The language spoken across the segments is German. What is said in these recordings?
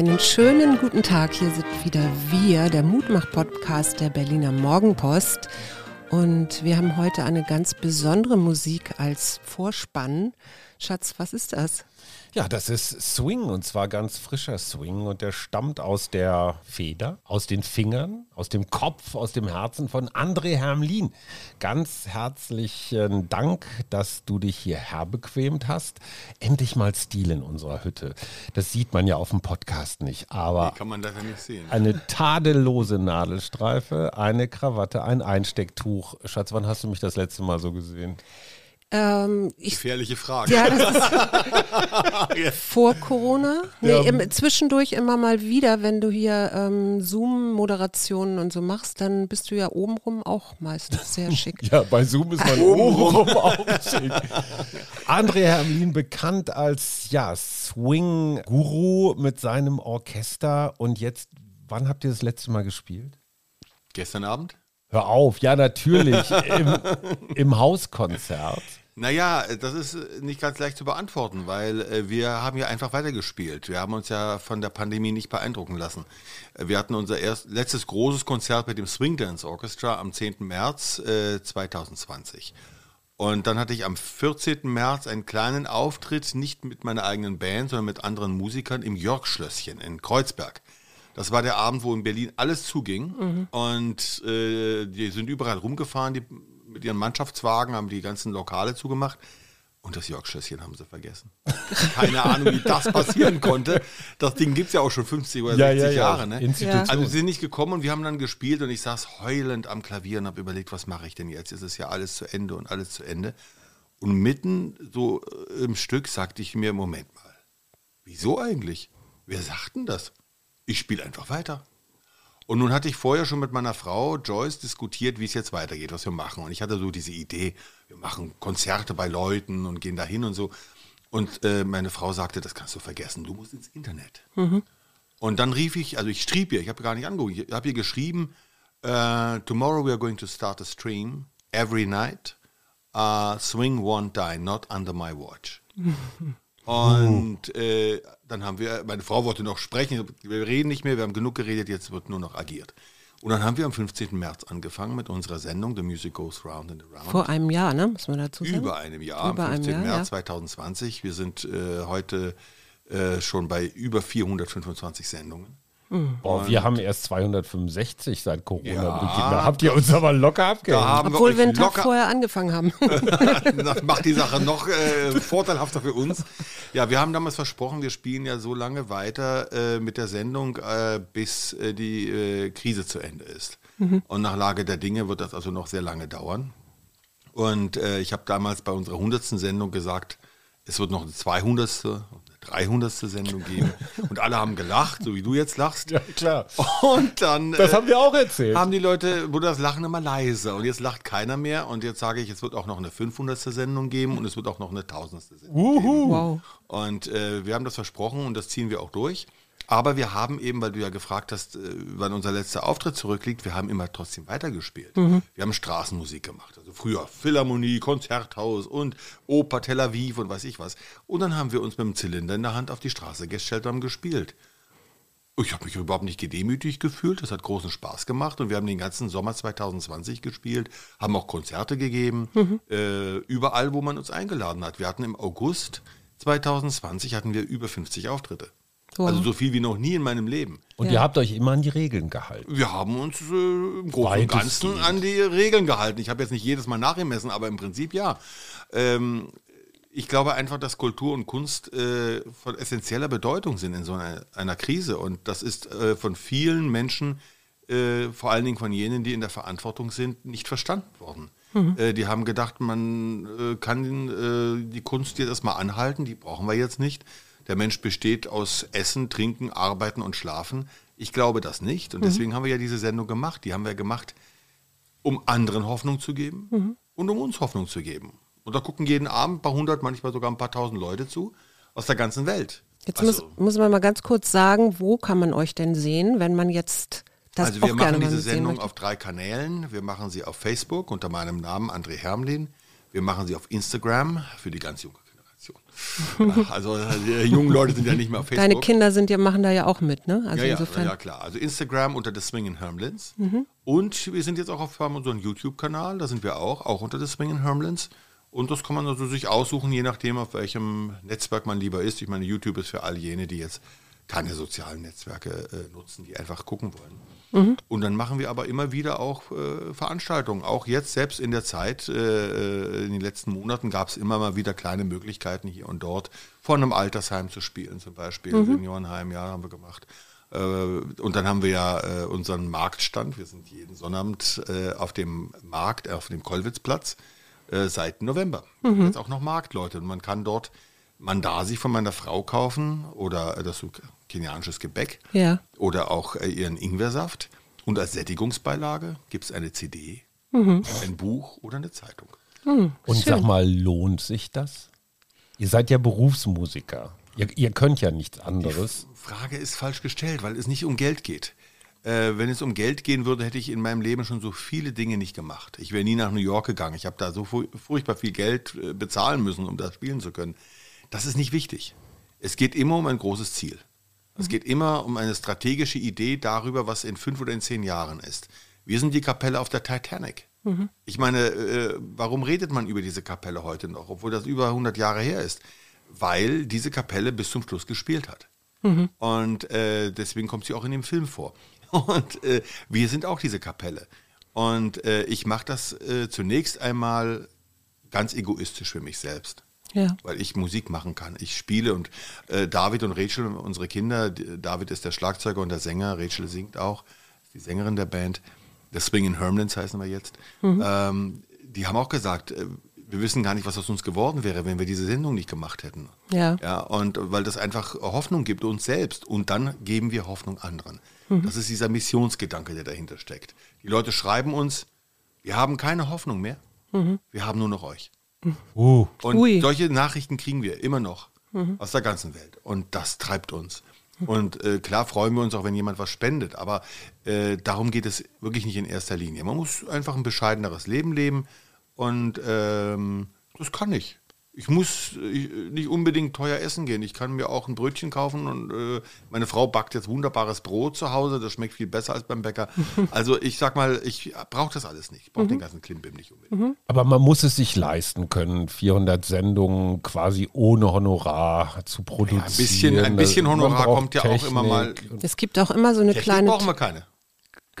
Einen schönen guten Tag. Hier sind wieder wir, der Mutmach-Podcast der Berliner Morgenpost. Und wir haben heute eine ganz besondere Musik als Vorspann. Schatz, was ist das? Ja, das ist Swing und zwar ganz frischer Swing und der stammt aus der Feder, aus den Fingern, aus dem Kopf, aus dem Herzen von André Hermlin. Ganz herzlichen Dank, dass du dich hierher bequemt hast. Endlich mal Stil in unserer Hütte. Das sieht man ja auf dem Podcast nicht, aber nicht sehen. eine tadellose Nadelstreife, eine Krawatte, ein Einstecktuch. Schatz, wann hast du mich das letzte Mal so gesehen? Ähm, ich, Gefährliche Frage. ja, das ist vor Corona. Nee, Ja. im, zwischendurch immer mal wieder, wenn du hier ähm, Zoom-Moderationen und so machst, dann bist du ja obenrum auch meistens sehr schick. Ja, bei Zoom ist man obenrum auch schick. André Hermlin, bekannt als ja, Swing-Guru mit seinem Orchester. Und jetzt, wann habt ihr das letzte Mal gespielt? Gestern Abend? Hör auf, ja, natürlich. Im, im Hauskonzert. Naja, das ist äh, nicht ganz leicht zu beantworten, weil äh, wir haben ja einfach weitergespielt. Wir haben uns ja von der Pandemie nicht beeindrucken lassen. Äh, Wir hatten unser erst, letztes großes Konzert mit dem Swing Dance Orchestra am 10. März äh, 2020. Und dann hatte ich am 14. März einen kleinen Auftritt, nicht mit meiner eigenen Band, sondern mit anderen Musikern im Jörg-Schlösschen in Kreuzberg. Das war der Abend, wo in Berlin alles zuging. Und äh, die sind überall rumgefahren, die, mit ihren Mannschaftswagen, haben die ganzen Lokale zugemacht. Und das Jörg-Schlösschen haben sie vergessen. Keine Ahnung, wie das passieren konnte. Das Ding gibt es ja auch schon 50 oder 60 Jahre. Ne? Institution. Also sie sind nicht gekommen und wir haben dann gespielt und ich saß heulend am Klavier und habe überlegt, was mache ich denn jetzt? Ist es ja alles zu Ende und alles zu Ende. Und mitten so äh, im Stück sagte ich mir, Moment mal, wieso eigentlich? Wer sagt denn das? Ich spiele einfach weiter. Und nun hatte ich vorher schon mit meiner Frau Joyce diskutiert, wie es jetzt weitergeht, was wir machen. Und ich hatte so diese Idee, wir machen Konzerte bei Leuten und gehen da hin und so. Und äh, meine Frau sagte, das kannst du vergessen, du musst ins Internet. Und dann rief ich, also ich schrieb ihr, ich habe gar nicht angeguckt, ich habe ihr geschrieben, äh, tomorrow we are going to start a stream every night. Uh, swing won't die, not under my watch. Und äh, dann haben wir, meine Frau wollte noch sprechen, wir reden nicht mehr, wir haben genug geredet, jetzt wird nur noch agiert. Und dann haben wir am 15. März angefangen mit unserer Sendung The Music Goes Round and Around. Vor einem Jahr, ne? Muss man dazu sagen. Über einem Jahr, Über am einem 15. Jahr, März ja. 2020. Wir sind äh, heute äh, schon bei über 425 Sendungen. Boah, wir haben erst 265 seit Corona. Ja. Da habt ihr uns aber locker abgehängt. Obwohl wir einen Tag vorher angefangen haben. das macht die Sache noch äh, vorteilhafter für uns. Ja, wir haben damals versprochen, wir spielen ja so lange weiter äh, mit der Sendung, äh, bis äh, die äh, Krise zu Ende ist. Und nach Lage der Dinge wird das also noch sehr lange dauern. Und äh, ich habe damals bei unserer 100. Sendung gesagt, es wird noch eine 200. und eine 300. Sendung geben. Und alle haben gelacht, so wie du jetzt lachst. Ja, klar. Und dann Das äh, haben wir auch erzählt. haben die Leute, wurde das Lachen immer leiser und jetzt lacht keiner mehr und jetzt sage ich, es wird auch noch eine 500. Sendung geben und es wird auch noch eine 1000. Sendung geben. Wow. Und äh, wir haben das versprochen und das ziehen wir auch durch. Aber wir haben eben, weil du ja gefragt hast, äh, wann unser letzter Auftritt zurückliegt, wir haben immer trotzdem weitergespielt. Wir haben Straßenmusik gemacht. Also früher Philharmonie, Konzerthaus und Oper Tel Aviv und weiß ich was. Und dann haben wir uns mit dem Zylinder in der Hand auf die Straße gestellt und haben gespielt. Ich habe mich überhaupt nicht gedemütigt gefühlt. Das hat großen Spaß gemacht und wir haben den ganzen Sommer 2020 gespielt, haben auch Konzerte gegeben, äh, überall, wo man uns eingeladen hat. Wir hatten im August 2020 hatten wir über 50 Auftritte. Wow. Also so viel wie noch nie in meinem Leben. Und ihr habt euch immer an die Regeln gehalten. Wir haben uns äh, im Großen und Ganzen an die Regeln gehalten. Ich habe jetzt nicht jedes Mal nachgemessen, aber im Prinzip ja. Ähm, ich glaube einfach, dass Kultur und Kunst äh, von essentieller Bedeutung sind in so einer, einer Krise. Und das ist äh, von vielen Menschen, äh, vor allen Dingen von jenen, die in der Verantwortung sind, nicht verstanden worden. Äh, die haben gedacht, man äh, kann die Kunst jetzt erstmal anhalten, die brauchen wir jetzt nicht. Der Mensch besteht aus Essen, Trinken, Arbeiten und Schlafen. Ich glaube das nicht. Und deswegen haben wir ja diese Sendung gemacht. Die haben wir gemacht, um anderen Hoffnung zu geben und um uns Hoffnung zu geben. Und da gucken jeden Abend ein paar hundert, manchmal sogar ein paar tausend Leute zu aus der ganzen Welt. Jetzt Also- muss, muss man mal ganz kurz sagen, wo kann man euch denn sehen, wenn man jetzt das also wir machen diese Sendung auf drei Kanälen. Wir machen sie auf Facebook unter meinem Namen André Hermlin. Wir machen sie auf Instagram für die ganz junge Generation. Ja, also die jungen Leute sind ja nicht mehr auf Facebook. Deine Kinder sind ja, machen da ja auch mit, ne? Also ja, insofern. Ja, klar. Also Instagram unter The Swingin' Hermlins. Mhm. Und wir sind jetzt auch auf unserem YouTube-Kanal, da sind wir auch, auch unter The Swingin' Hermlins. Und das kann man also sich aussuchen, je nachdem, auf welchem Netzwerk man lieber ist. Ich meine, YouTube ist für all jene, die jetzt keine sozialen Netzwerke äh, nutzen, die einfach gucken wollen. Mhm. Und dann machen wir aber immer wieder auch äh, Veranstaltungen. Auch jetzt, selbst in der Zeit, äh, äh in den letzten Monaten gab es immer mal wieder kleine Möglichkeiten hier und dort, vor einem Altersheim zu spielen, zum Beispiel. Mhm. Seniorenheim, ja, haben wir gemacht. Äh, und dann haben wir ja äh, unseren Marktstand. Wir sind jeden Sonnabend auf dem Markt, auf dem Kollwitzplatz seit November. Mhm. Jetzt auch noch Marktleute. Und man kann dort Mandasi von meiner Frau kaufen oder das kenianisches Gebäck ja. oder auch äh, ihren Ingwersaft. Und als Sättigungsbeilage gibt es eine CD, mhm. ein Buch oder eine Zeitung. Mhm, Und schön. sag mal, lohnt sich das? Ihr seid ja Berufsmusiker. Ihr, ihr könnt ja nichts anderes. Die Frage ist falsch gestellt, weil es nicht um Geld geht. Äh, wenn es um Geld gehen würde, hätte ich in meinem Leben schon so viele Dinge nicht gemacht. Ich wäre nie nach New York gegangen. Ich habe da so furchtbar viel Geld äh, bezahlen müssen, um das spielen zu können. Das ist nicht wichtig. Es geht immer um ein großes Ziel. Es geht immer um eine strategische Idee darüber, was in fünf oder in zehn Jahren ist. Wir sind die Kapelle auf der Titanic. Mhm. Ich meine, äh, warum redet man über diese Kapelle heute noch, obwohl das über 100 Jahre her ist? Weil diese Kapelle bis zum Schluss gespielt hat. Mhm. Und äh, deswegen kommt sie auch in dem Film vor. Und äh, wir sind auch diese Kapelle. Und äh, ich mache das äh, zunächst einmal ganz egoistisch für mich selbst ja. weil ich Musik machen kann. Ich spiele und äh, David und Rachel, unsere Kinder, David ist der Schlagzeuger und der Sänger, Rachel singt auch, die Sängerin der Band. The Swingin' Hermlins heißen wir jetzt. Mhm. Ähm, die haben auch gesagt, äh, wir wissen gar nicht, was aus uns geworden wäre, wenn wir diese Sendung nicht gemacht hätten. Ja. ja und weil das einfach Hoffnung gibt uns selbst und dann geben wir Hoffnung anderen. Mhm. Das ist dieser Missionsgedanke, der dahinter steckt. Die Leute schreiben uns, wir haben keine Hoffnung mehr, mhm. wir haben nur noch euch. Uh. Und Ui. solche Nachrichten kriegen wir immer noch mhm. aus der ganzen Welt. Und das treibt uns. Und äh, klar freuen wir uns auch, wenn jemand was spendet, aber äh, darum geht es wirklich nicht in erster Linie. Man muss einfach ein bescheideneres Leben leben und ähm, das kann ich. Ich muss nicht unbedingt teuer essen gehen. Ich kann mir auch ein Brötchen kaufen und äh, meine Frau backt jetzt wunderbares Brot zu Hause. Das schmeckt viel besser als beim Bäcker. Also ich sag mal, ich brauche das alles nicht. Ich brauche mhm. den ganzen Klimbim nicht unbedingt. Mhm. Aber man muss es sich leisten können, 400 Sendungen quasi ohne Honorar zu produzieren. Ja, ein bisschen, ein bisschen Honorar kommt ja Technik auch immer mal. Es gibt auch immer so eine Technik kleine. brauchen wir keine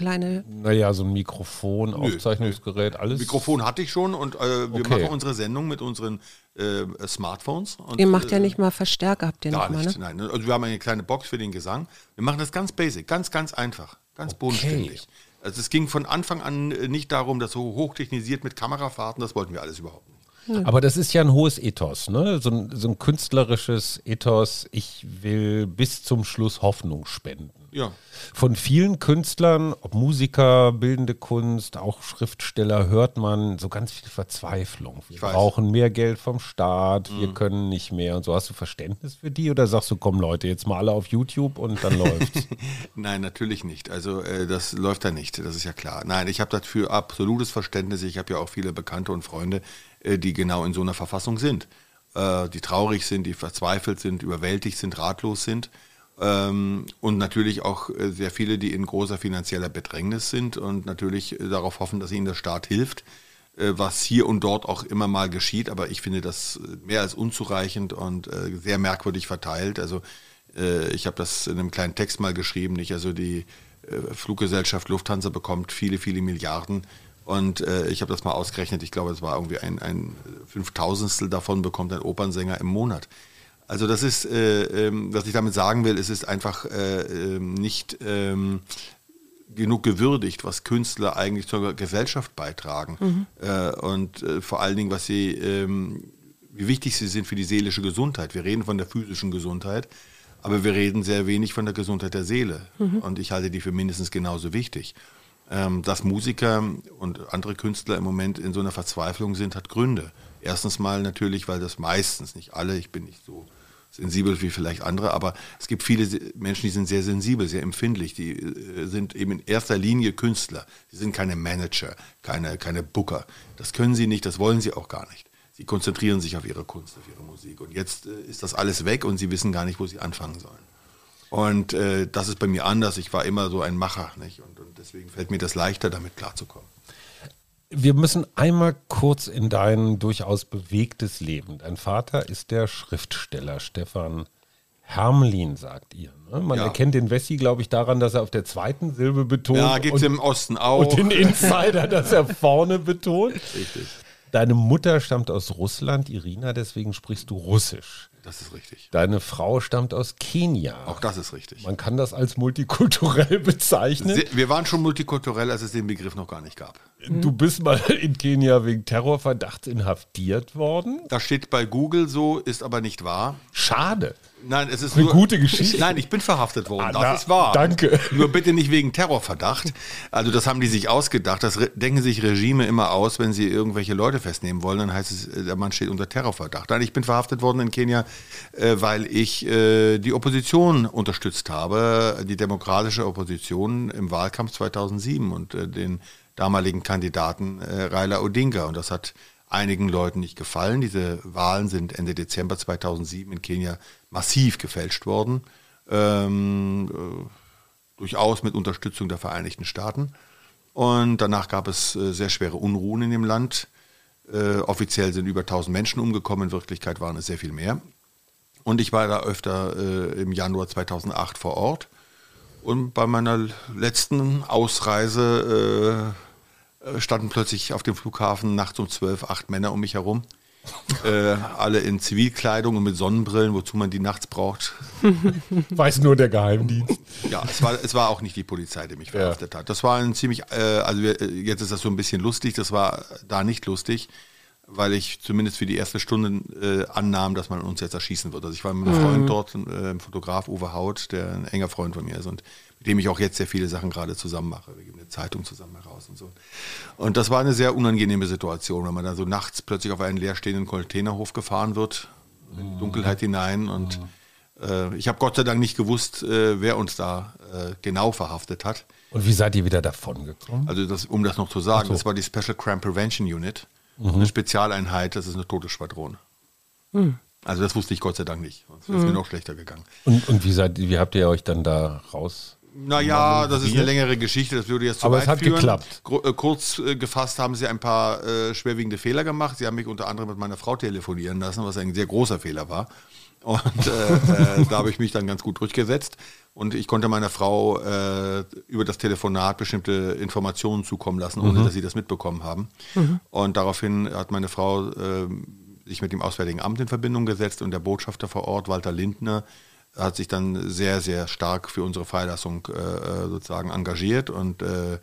kleine. Naja, so ein Mikrofon, Nö, Aufzeichnungsgerät, alles. Mikrofon hatte ich schon und äh, wir okay. machen unsere Sendung mit unseren äh, Smartphones. Und, ihr macht ja äh, nicht mal Verstärker, habt ihr nicht mal, ne? Nein, also wir haben eine kleine Box für den Gesang. Wir machen das ganz basic, ganz, ganz einfach, ganz okay. bodenständig. Also es ging von Anfang an äh, nicht darum, das so hochtechnisiert mit Kamerafahrten, das wollten wir alles überhaupt nicht. Aber das ist ja ein hohes Ethos, ne? So ein, so ein künstlerisches Ethos. Ich will bis zum Schluss Hoffnung spenden. Ja. Von vielen Künstlern, ob Musiker, bildende Kunst, auch Schriftsteller, hört man so ganz viel Verzweiflung. Wir brauchen mehr Geld vom Staat, mhm. wir können nicht mehr und so. Hast du Verständnis für die oder sagst du, komm Leute, jetzt mal alle auf YouTube und dann läuft's? Nein, natürlich nicht. Also äh, das läuft da nicht, das ist ja klar. Nein, ich habe dafür absolutes Verständnis. Ich habe ja auch viele Bekannte und Freunde, die genau in so einer Verfassung sind. Äh, die traurig sind, die verzweifelt sind, überwältigt sind, ratlos sind. Ähm, und natürlich auch äh, sehr viele, die in großer finanzieller Bedrängnis sind und natürlich äh, darauf hoffen, dass ihnen der Staat hilft, äh, was hier und dort auch immer mal geschieht. Aber ich finde das mehr als unzureichend und sehr merkwürdig verteilt. Also ich habe das in einem kleinen Text mal geschrieben, nicht? Also die Fluggesellschaft Lufthansa bekommt viele, viele Milliarden. Und ich habe das mal ausgerechnet, ich glaube, es war irgendwie ein, ein Fünftausendstel davon bekommt ein Opernsänger im Monat. Also das ist, äh, ähm, was ich damit sagen will, es ist einfach äh, ähm, nicht ähm, genug gewürdigt, was Künstler eigentlich zur Gesellschaft beitragen. Mhm. Äh, und äh, vor allen Dingen, was sie, ähm, wie wichtig sie sind für die seelische Gesundheit. Wir reden von der physischen Gesundheit, aber wir reden sehr wenig von der Gesundheit der Seele. Mhm. Und ich halte die für mindestens genauso wichtig. Ähm, dass Musiker und andere Künstler im Moment in so einer Verzweiflung sind, hat Gründe. Erstens mal natürlich, weil das meistens, nicht alle, ich bin nicht so sensibel wie vielleicht andere, aber es gibt viele Menschen, die sind sehr sensibel, sehr empfindlich, die äh, sind eben in erster Linie Künstler. Sie sind keine Manager, keine, keine Booker. Das können sie nicht, das wollen sie auch gar nicht. Die konzentrieren sich auf ihre Kunst, auf ihre Musik. Und jetzt äh, ist das alles weg und sie wissen gar nicht, wo sie anfangen sollen. Und äh, das ist bei mir anders. Ich war immer so ein Macher. Nicht? Und, und deswegen fällt mir das leichter, damit klarzukommen. Wir müssen einmal kurz in dein durchaus bewegtes Leben. Dein Vater ist der Schriftsteller Stefan Hermlin, sagt ihr. Ne? Man Ja. erkennt den Wessi, glaube ich, daran, dass er auf der zweiten Silbe betont. Ja, gibt es im Osten auch. und den Insider, dass er vorne betont. Richtig. Deine Mutter stammt aus Russland, Irina, deswegen sprichst du Russisch. Das ist richtig. Deine Frau stammt aus Kenia. Auch das ist richtig. Man kann das als multikulturell bezeichnen. Wir waren schon multikulturell, als es den Begriff noch gar nicht gab. Du bist mal in Kenia wegen Terrorverdachts inhaftiert worden. Das steht bei Google so, ist aber nicht wahr. Schade. Nein, es ist Eine nur, gute Geschichte. Nein, ich bin verhaftet worden. Ah, das na, ist wahr. danke. Nur bitte nicht wegen Terrorverdacht. Also das haben die sich ausgedacht. Das denken sich Regime immer aus, wenn sie irgendwelche Leute festnehmen wollen. Dann heißt es, der Mann steht unter Terrorverdacht. Nein, ich bin verhaftet worden in Kenia, äh, weil ich äh, die Opposition unterstützt habe, die demokratische Opposition im Wahlkampf 2007 und äh, den damaligen Kandidaten äh, Raila Odinga. Und das hat einigen Leuten nicht gefallen. Diese Wahlen sind Ende Dezember 2007 in Kenia massiv gefälscht worden. Ähm, äh, durchaus mit Unterstützung der Vereinigten Staaten. Und danach gab es äh, sehr schwere Unruhen in dem Land. Offiziell sind über 1000 Menschen umgekommen, in Wirklichkeit waren es sehr viel mehr. Und ich war da öfter äh, im Januar 2008 vor Ort. Und bei meiner letzten Ausreise äh, standen plötzlich auf dem Flughafen nachts um 12 acht Männer um mich herum. äh, alle in Zivilkleidung und mit Sonnenbrillen, wozu man die nachts braucht. Weiß nur der Geheimdienst. Ja, es war, es war auch nicht die Polizei, die mich verhaftet hat. Das war ein ziemlich, äh, also wir, äh, jetzt ist das so ein bisschen lustig, das war da nicht lustig, weil ich zumindest für die erste Stunde äh, annahm, dass man uns jetzt erschießen wird. Also ich war mit einem Freund dort, äh, Fotograf Uwe Haut, der ein enger Freund von mir ist und mit dem ich auch jetzt sehr viele Sachen gerade zusammen mache. Wir geben eine Zeitung zusammen heraus und so. Und das war eine sehr unangenehme Situation, wenn man da so nachts plötzlich auf einen leerstehenden Containerhof gefahren wird, in die Dunkelheit hinein und äh, ich habe Gott sei Dank nicht gewusst, äh, wer uns da äh, genau verhaftet hat. Und wie seid ihr wieder davongekommen? Also das, um das noch zu sagen, so. das war die Special Crime Prevention Unit, eine Spezialeinheit, das ist eine Todesschwadron. Also das wusste ich Gott sei Dank nicht, sonst wäre es mir noch schlechter gegangen. Und, und wie, seid, wie habt ihr euch dann da raus? Naja, das ist eine längere Geschichte, das würde jetzt zu Aber weit es hat führen. geklappt. Äh, Kurz äh, gefasst haben sie ein paar äh, schwerwiegende Fehler gemacht. Sie haben mich unter anderem mit meiner Frau telefonieren lassen, was ein sehr großer Fehler war. Und äh, äh, da habe ich mich dann ganz gut durchgesetzt. Und ich konnte meiner Frau äh, über das Telefonat bestimmte Informationen zukommen lassen, ohne dass sie das mitbekommen haben. Und daraufhin hat meine Frau ähm, sich mit dem Auswärtigen Amt in Verbindung gesetzt und der Botschafter vor Ort, Walter Lindner, hat sich dann sehr, sehr stark für unsere Freilassung äh, sozusagen engagiert und äh, äh,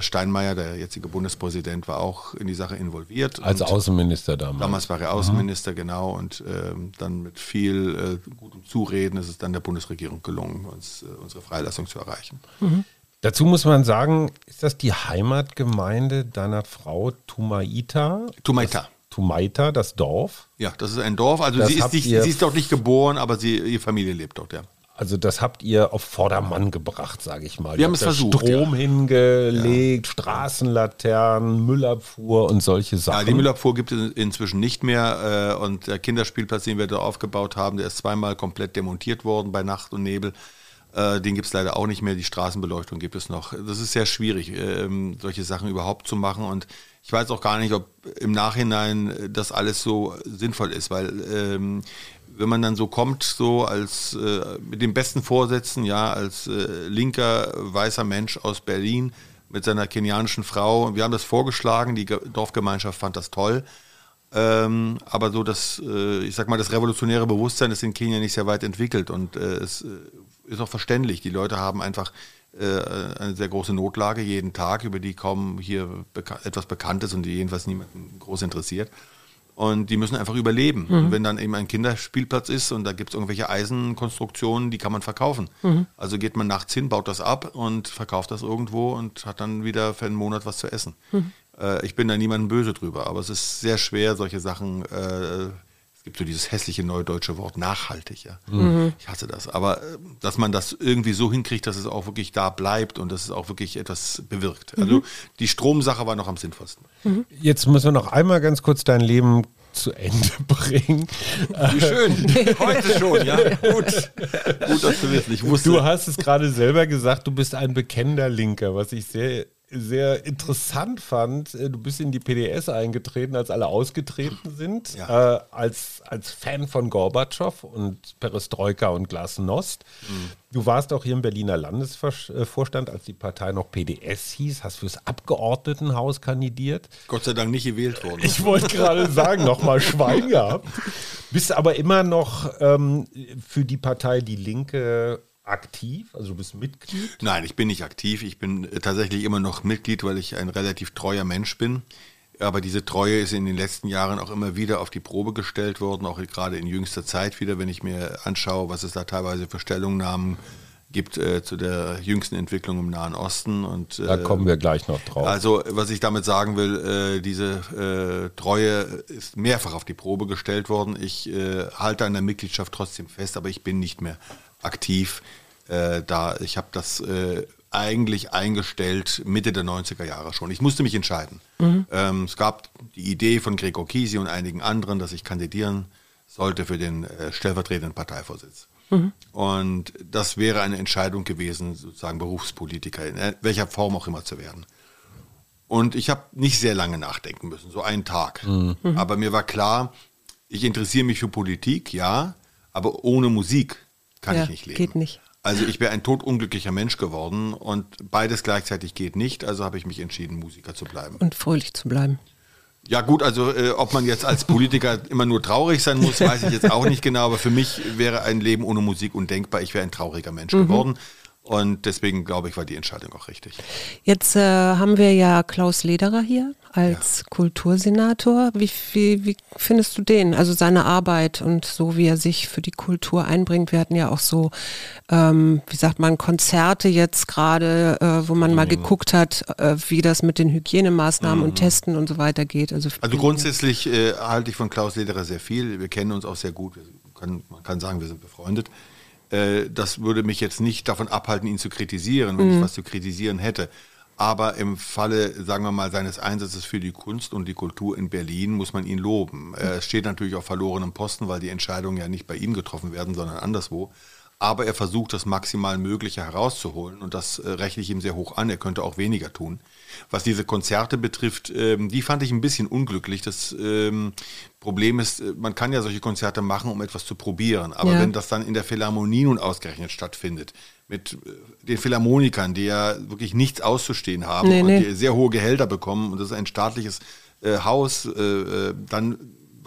Steinmeier, der jetzige Bundespräsident, war auch in die Sache involviert. Als Außenminister damals. Damals war er Außenminister, genau, und ähm, dann mit viel äh, gutem Zureden ist es dann der Bundesregierung gelungen, uns äh, unsere Freilassung zu erreichen. Dazu muss man sagen, ist das die Heimatgemeinde deiner Frau Tumaita? Tumaita. Tumaita, das Dorf. Ja, das ist ein Dorf. Also Das sie ist, nicht, sie ist dort nicht geboren, aber sie, ihre Familie lebt dort, ja. Also das habt ihr auf Vordermann gebracht, sage ich mal. Wir Ihr haben es versucht, Strom hingelegt, Straßenlaternen, Müllabfuhr und solche Sachen. Ja, die Müllabfuhr gibt es inzwischen nicht mehr äh, und der Kinderspielplatz, den wir da aufgebaut haben, der ist zweimal komplett demontiert worden bei Nacht und Nebel. Äh, den gibt es leider auch nicht mehr. Die Straßenbeleuchtung gibt es noch. Das ist sehr schwierig, ähm, solche Sachen überhaupt zu machen. Und ich weiß auch gar nicht, ob im Nachhinein das alles so sinnvoll ist, weil ähm, wenn man dann so kommt, so als äh, mit den besten Vorsätzen, ja, als äh, linker weißer Mensch aus Berlin mit seiner kenianischen Frau, wir haben das vorgeschlagen, die Ge- Dorfgemeinschaft fand das toll. Ähm, aber so das, äh, ich sag mal, das revolutionäre Bewusstsein ist in Kenia nicht sehr weit entwickelt und äh, es äh, ist auch verständlich. Die Leute haben einfach äh, eine sehr große Notlage jeden Tag, über die kaum hier beka etwas bekannt ist und die jedenfalls niemanden groß interessiert. Und die müssen einfach überleben. Und wenn dann eben ein Kinderspielplatz ist und da gibt es irgendwelche Eisenkonstruktionen, die kann man verkaufen. Also geht man nachts hin, baut das ab und verkauft das irgendwo und hat dann wieder für einen Monat was zu essen. Äh, ich bin da niemandem böse drüber, aber es ist sehr schwer, solche Sachen. Äh, es gibt so dieses hässliche neue deutsche Wort nachhaltig, ja. Ich hasse das. Aber äh, dass man das irgendwie so hinkriegt, dass es auch wirklich da bleibt und dass es auch wirklich etwas bewirkt. Also die Stromsache war noch am sinnvollsten. Jetzt müssen wir noch einmal ganz kurz dein Leben zu Ende bringen. Wie schön. Heute schon, ja. Gut. Gut, dass du wissen. Ich wusste. Du hast es gerade selber gesagt, du bist ein bekennender Linker, was ich sehr sehr interessant fand, äh, du bist in die PDS eingetreten, als alle ausgetreten sind, ja. äh, als, als Fan von Gorbatschow und Perestroika und Glasnost. Mhm. Du warst auch hier im Berliner Landesvorstand, als die Partei noch PDS hieß, hast fürs Abgeordnetenhaus kandidiert. Gott sei Dank nicht gewählt worden. Ich wollte gerade sagen, nochmal Schwein gehabt. Bist aber immer noch ähm, für die Partei Die Linke aktiv? Also du bist Mitglied? Nein, ich bin nicht aktiv. Ich bin äh, tatsächlich immer noch Mitglied, weil ich ein relativ treuer Mensch bin. Aber diese Treue ist in den letzten Jahren auch immer wieder auf die Probe gestellt worden, auch gerade in jüngster Zeit wieder, wenn ich mir anschaue, was es da teilweise für Stellungnahmen gibt äh, zu der jüngsten Entwicklung im Nahen Osten. Und, äh, da kommen wir gleich noch drauf. Also was ich damit sagen will, äh, diese äh, Treue ist mehrfach auf die Probe gestellt worden. Ich äh, halte an der Mitgliedschaft trotzdem fest, aber ich bin nicht mehr aktiv. Äh, da ich habe das äh, eigentlich eingestellt Mitte der 90er Jahre schon. Ich musste mich entscheiden. Mhm. Ähm, es gab die Idee von Gregor Gysi und einigen anderen, dass ich kandidieren sollte für den äh, stellvertretenden Parteivorsitz. Mhm. Und das wäre eine Entscheidung gewesen, sozusagen Berufspolitiker, in welcher Form auch immer zu werden. Und ich habe nicht sehr lange nachdenken müssen, so einen Tag. Mhm. Aber mir war klar, ich interessiere mich für Politik, ja, aber ohne Musik kann ja, ich nicht leben. Geht nicht. Also ich wäre ein totunglücklicher Mensch geworden und beides gleichzeitig geht nicht, also habe ich mich entschieden, Musiker zu bleiben. Und fröhlich zu bleiben. Ja gut, also äh, ob man jetzt als Politiker immer nur traurig sein muss, weiß ich jetzt auch nicht genau, aber für mich wäre ein Leben ohne Musik undenkbar. Ich wäre ein trauriger Mensch mhm. geworden. Und deswegen glaube ich, war die Entscheidung auch richtig. Jetzt äh, haben wir ja Klaus Lederer hier als ja. Kultursenator. Wie, wie, wie, findest du den? Also seine Arbeit und so, wie er sich für die Kultur einbringt. Wir hatten ja auch so, ähm, wie sagt man, Konzerte jetzt gerade, äh, wo man mhm. mal geguckt hat, äh, wie das mit den Hygienemaßnahmen mhm. und Testen und so weiter geht. Also, also grundsätzlich äh, halte ich von Klaus Lederer sehr viel. Wir kennen uns auch sehr gut. Kann, man kann sagen, wir sind befreundet. Äh, das würde mich jetzt nicht davon abhalten, ihn zu kritisieren, wenn mhm. ich was zu kritisieren hätte. Aber im Falle, sagen wir mal, seines Einsatzes für die Kunst und die Kultur in Berlin muss man ihn loben. Es steht natürlich auf verlorenem Posten, weil die Entscheidungen ja nicht bei ihm getroffen werden, sondern anderswo aber er versucht das maximal Mögliche herauszuholen und das äh, rechne ich ihm sehr hoch an. Er könnte auch weniger tun. Was diese Konzerte betrifft, ähm, die fand ich ein bisschen unglücklich. Das ähm, Problem ist, äh, man kann ja solche Konzerte machen, um etwas zu probieren, aber ja. wenn das dann in der Philharmonie nun ausgerechnet stattfindet, mit äh, den Philharmonikern, die ja wirklich nichts auszustehen haben nee, und nee. die sehr hohe Gehälter bekommen und das ist ein staatliches äh, Haus, äh, äh dann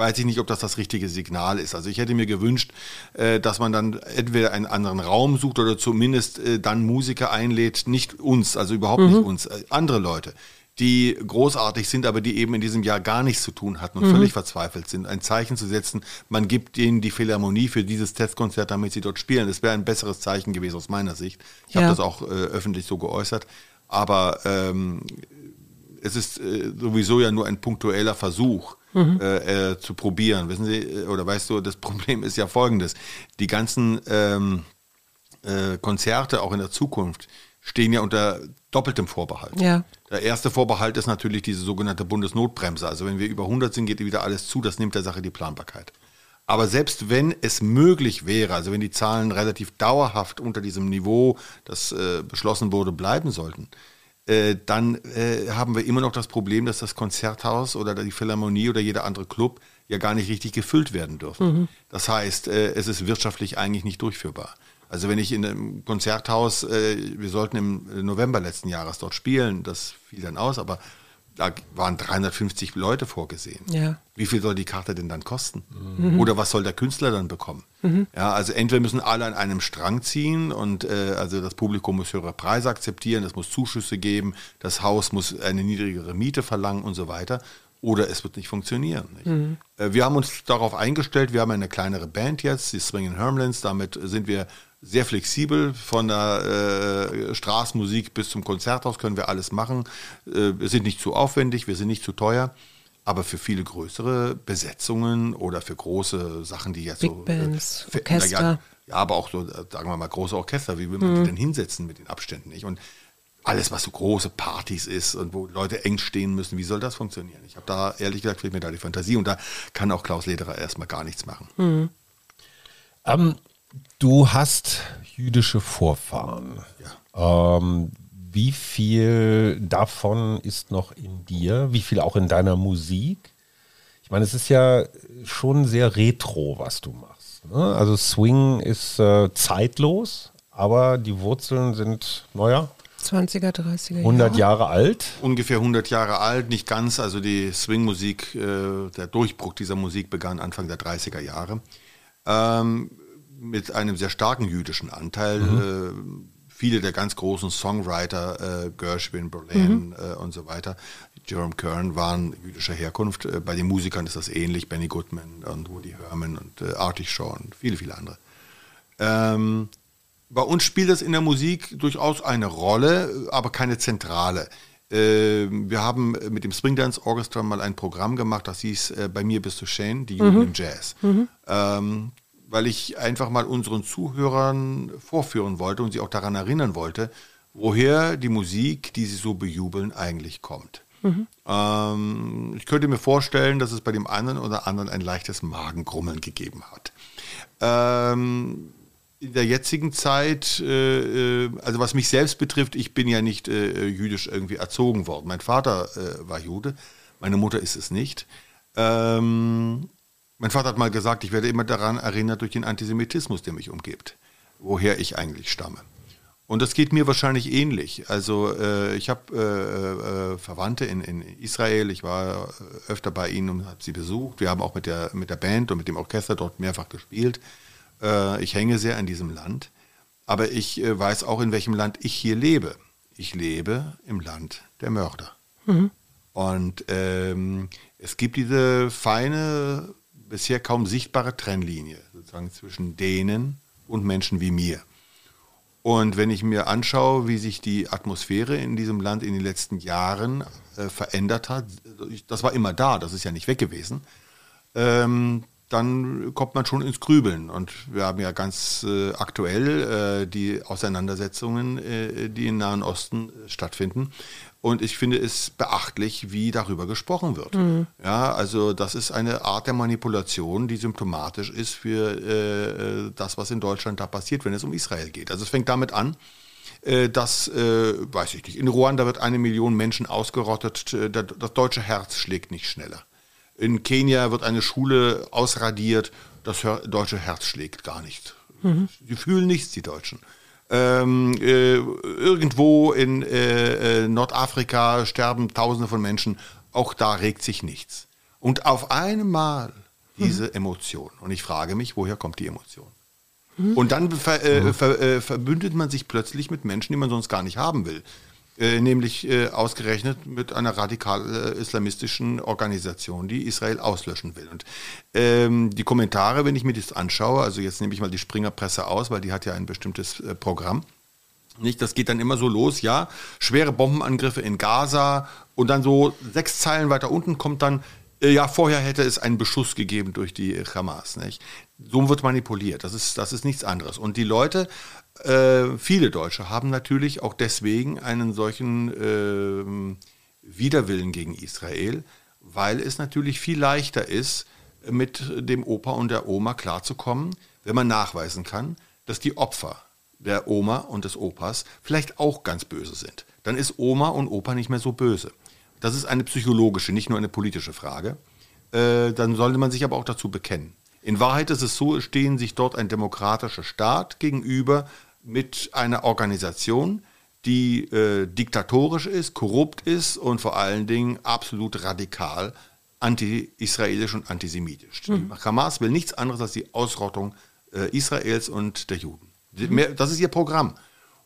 weiß ich nicht, ob das das richtige Signal ist. Also ich hätte mir gewünscht, äh, dass man dann entweder einen anderen Raum sucht oder zumindest äh, dann Musiker einlädt, nicht uns, also überhaupt mhm. nicht uns, äh, andere Leute, die großartig sind, aber die eben in diesem Jahr gar nichts zu tun hatten und mhm. völlig verzweifelt sind. Ein Zeichen zu setzen, man gibt ihnen die Philharmonie für dieses Testkonzert, damit sie dort spielen. Das wäre ein besseres Zeichen gewesen aus meiner Sicht. Ich ja. habe das auch äh, öffentlich so geäußert. Aber ähm, es ist äh, sowieso ja nur ein punktueller Versuch mhm. äh, äh, zu probieren. Wissen Sie, äh, oder weißt du, das Problem ist ja folgendes. Die ganzen ähm, äh, Konzerte auch in der Zukunft stehen ja unter doppeltem Vorbehalt. Ja. Der erste Vorbehalt ist natürlich diese sogenannte Bundesnotbremse. Also wenn wir über 100 sind, geht wieder alles zu. Das nimmt der Sache die Planbarkeit. Aber selbst wenn es möglich wäre, also wenn die Zahlen relativ dauerhaft unter diesem Niveau, das äh, beschlossen wurde, bleiben sollten, äh, dann äh, haben wir immer noch das Problem, dass das Konzerthaus oder die Philharmonie oder jeder andere Club ja gar nicht richtig gefüllt werden dürfen. Mhm. Das heißt, äh, es ist wirtschaftlich eigentlich nicht durchführbar. Also wenn ich in einem Konzerthaus, äh, wir sollten im November letzten Jahres dort spielen, das fiel dann aus, aber da waren 350 Leute vorgesehen. Ja. Wie viel soll die Karte denn dann kosten? Mhm. Oder was soll der Künstler dann bekommen? Mhm. Ja, also entweder müssen alle an einem Strang ziehen und äh, also das Publikum muss höhere Preise akzeptieren, es muss Zuschüsse geben, das Haus muss eine niedrigere Miete verlangen und so weiter. Oder es wird nicht funktionieren. Nicht? Mhm. Äh, wir haben uns darauf eingestellt, wir haben eine kleinere Band jetzt, die Swinging Hermlands, damit sind wir sehr flexibel. Von der äh, Straßenmusik bis zum Konzerthaus können wir alles machen. Äh, wir sind nicht zu aufwendig, wir sind nicht zu teuer. Aber für viele größere Besetzungen oder für große Sachen, die jetzt Big so. Äh, Bands, äh, Orchester. Ja, ja, aber auch so, sagen wir mal, große Orchester, wie will man mhm. die denn hinsetzen mit den Abständen nicht? Und alles, was so große Partys ist und wo Leute eng stehen müssen, wie soll das funktionieren? Ich habe da ehrlich gesagt fehlt mir da die Fantasie und da kann auch Klaus Lederer erstmal gar nichts machen. Mhm. Ähm, du hast jüdische Vorfahren. Ja. Ähm, wie viel davon ist noch in dir? Wie viel auch in deiner Musik? Ich meine, es ist ja schon sehr retro, was du machst. Ne? Also Swing ist äh, zeitlos, aber die Wurzeln sind, naja, 20er, 30er Jahre. 100 Jahre alt? Ungefähr 100 Jahre alt, nicht ganz. Also die Swing-Musik, äh, der Durchbruch dieser Musik begann Anfang der 30er Jahre. Ähm, mit einem sehr starken jüdischen Anteil. Mhm. Äh, viele der ganz großen Songwriter, äh, Gershwin, Berlin mhm. äh, und so weiter, Jerome Kern, waren jüdischer Herkunft. Äh, bei den Musikern ist das ähnlich, Benny Goodman und Woody Herman und äh, Artie Shaw und viele, viele andere. Ähm, bei uns spielt das in der Musik durchaus eine Rolle, aber keine zentrale. Äh, wir haben mit dem Springdance Orchestra mal ein Programm gemacht, das hieß äh, Bei mir bist du Shane, die Jugend mhm. im Jazz. Mhm. Ähm, weil ich einfach mal unseren Zuhörern vorführen wollte und sie auch daran erinnern wollte, woher die Musik, die sie so bejubeln, eigentlich kommt. Mhm. Ähm, ich könnte mir vorstellen, dass es bei dem einen oder anderen ein leichtes Magengrummeln gegeben hat. Ähm, in der jetzigen Zeit, äh, äh also was mich selbst betrifft, ich bin ja nicht äh, jüdisch irgendwie erzogen worden. Mein Vater äh, war Jude, meine Mutter ist es nicht. Ähm, mein Vater hat mal gesagt, ich werde immer daran erinnert durch den Antisemitismus, der mich umgibt, woher ich eigentlich stamme. Und das geht mir wahrscheinlich ähnlich. Also äh, ich habe äh, äh, Verwandte in, in, Israel, ich war äh, öfter bei ihnen und habe sie besucht. Wir haben auch mit der, mit der Band und mit dem Orchester dort mehrfach gespielt. Äh, ich hänge sehr an diesem Land. Aber ich äh, weiß auch, in welchem Land ich hier lebe. Ich lebe im Land der Mörder. Mhm. Und ähm, es gibt diese feine bisher kaum sichtbare Trennlinie sozusagen zwischen denen und Menschen wie mir. Und wenn ich mir anschaue, wie sich die Atmosphäre in diesem Land in den letzten Jahren äh, verändert hat, das war immer da, das ist ja nicht weg gewesen, ähm, dann kommt man schon ins Grübeln. Und wir haben ja ganz äh, aktuell äh, die Auseinandersetzungen, äh, die im Nahen Osten äh, stattfinden, und ich finde es beachtlich, wie darüber gesprochen wird. Mhm. Ja, also das ist eine Art der Manipulation, die symptomatisch ist für äh, das, was in Deutschland da passiert, wenn es um Israel geht. Also es fängt damit an, äh, dass, äh, weiß ich nicht, in Ruanda wird eine Million Menschen ausgerottet, äh, das deutsche Herz schlägt nicht schneller. In Kenia wird eine Schule ausradiert, das deutsche Herz schlägt gar nicht. Mhm. Sie fühlen nichts, die Deutschen. Ähm, äh, irgendwo in äh, äh, Nordafrika sterben Tausende von Menschen. Auch da regt sich nichts. Und auf einmal diese mhm. Emotion. Und ich frage mich, woher kommt die Emotion? Mhm. Und dann ver, äh, mhm. ver, äh, verbündet man sich plötzlich mit Menschen, die man sonst gar nicht haben will. Äh, nämlich äh, ausgerechnet mit einer radikal äh, islamistischen Organisation, die Israel auslöschen will. Und ähm, die Kommentare, wenn ich mir das anschaue, also jetzt nehme ich mal die Springerpresse aus, weil die hat ja ein bestimmtes äh, Programm. Nicht, das geht dann immer so los, ja, schwere Bombenangriffe in Gaza und dann so sechs Zeilen weiter unten kommt dann, äh, ja, vorher hätte es einen Beschuss gegeben durch die Hamas. Nicht? So wird manipuliert. Das ist, das ist nichts anderes. Und die Leute äh, viele Deutsche haben natürlich auch deswegen einen solchen äh, Widerwillen gegen Israel, weil es natürlich viel leichter ist, mit dem Opa und der Oma klarzukommen, wenn man nachweisen kann, dass die Opfer der Oma und des Opas vielleicht auch ganz böse sind. Dann ist Oma und Opa nicht mehr so böse. Das ist eine psychologische, nicht nur eine politische Frage. Äh, dann sollte man sich aber auch dazu bekennen. In Wahrheit ist es so, stehen sich dort ein demokratischer Staat gegenüber mit einer Organisation, die äh, diktatorisch ist, korrupt ist und vor allen Dingen absolut radikal anti-israelisch und antisemitisch. Mhm. Hamas will nichts anderes als die Ausrottung äh, Israels und der Juden. Mhm. Das ist ihr Programm.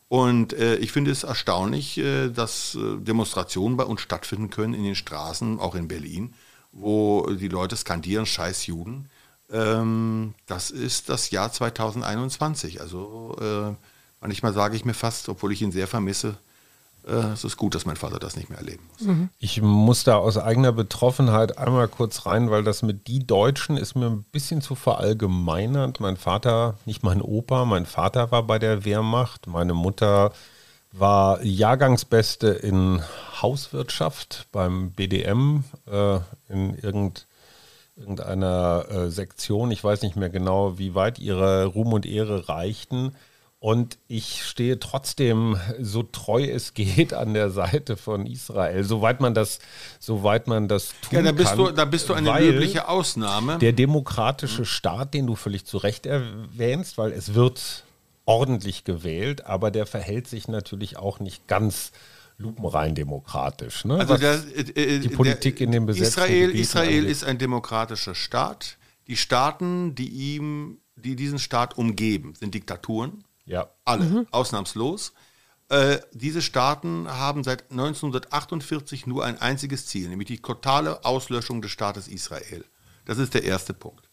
Und äh, ich finde es erstaunlich, äh, dass äh, Demonstrationen bei uns stattfinden können in den Straßen, auch in Berlin, wo die Leute skandieren, scheiß Juden. Ähm, das ist das Jahr 2021. Also äh, manchmal sage ich mir fast, obwohl ich ihn sehr vermisse, äh, es ist gut, dass mein Vater das nicht mehr erleben muss. Mhm. Ich muss da aus eigener Betroffenheit einmal kurz rein, weil das mit die Deutschen ist mir ein bisschen zu verallgemeinert. Mein Vater, nicht mein Opa, mein Vater war bei der Wehrmacht, meine Mutter war Jahrgangsbeste in Hauswirtschaft beim BDM äh, in irgend, irgendeiner äh, Sektion. Ich weiß nicht mehr genau, wie weit ihre Ruhm und Ehre reichten. Und ich stehe trotzdem, so treu es geht, an der Seite von Israel, soweit man das, soweit man das tun ja, da bist kann. Du, da bist du eine löbliche Ausnahme. Der demokratische Staat, den du völlig zu Recht erwähnst, weil es wird ordentlich gewählt, aber der verhält sich natürlich auch nicht ganz lupenrein demokratisch. Ne? Also der, äh, die Politik der, in dem besetzten Israel, Gebieten Israel angeht. ist ein demokratischer Staat. Die Staaten, die ihm, die diesen Staat umgeben, sind Diktaturen. Ja. Alle, ausnahmslos. Äh, diese Staaten haben seit 1948 nur ein einziges Ziel, nämlich die totale Auslöschung des Staates Israel. Das ist der erste Punkt.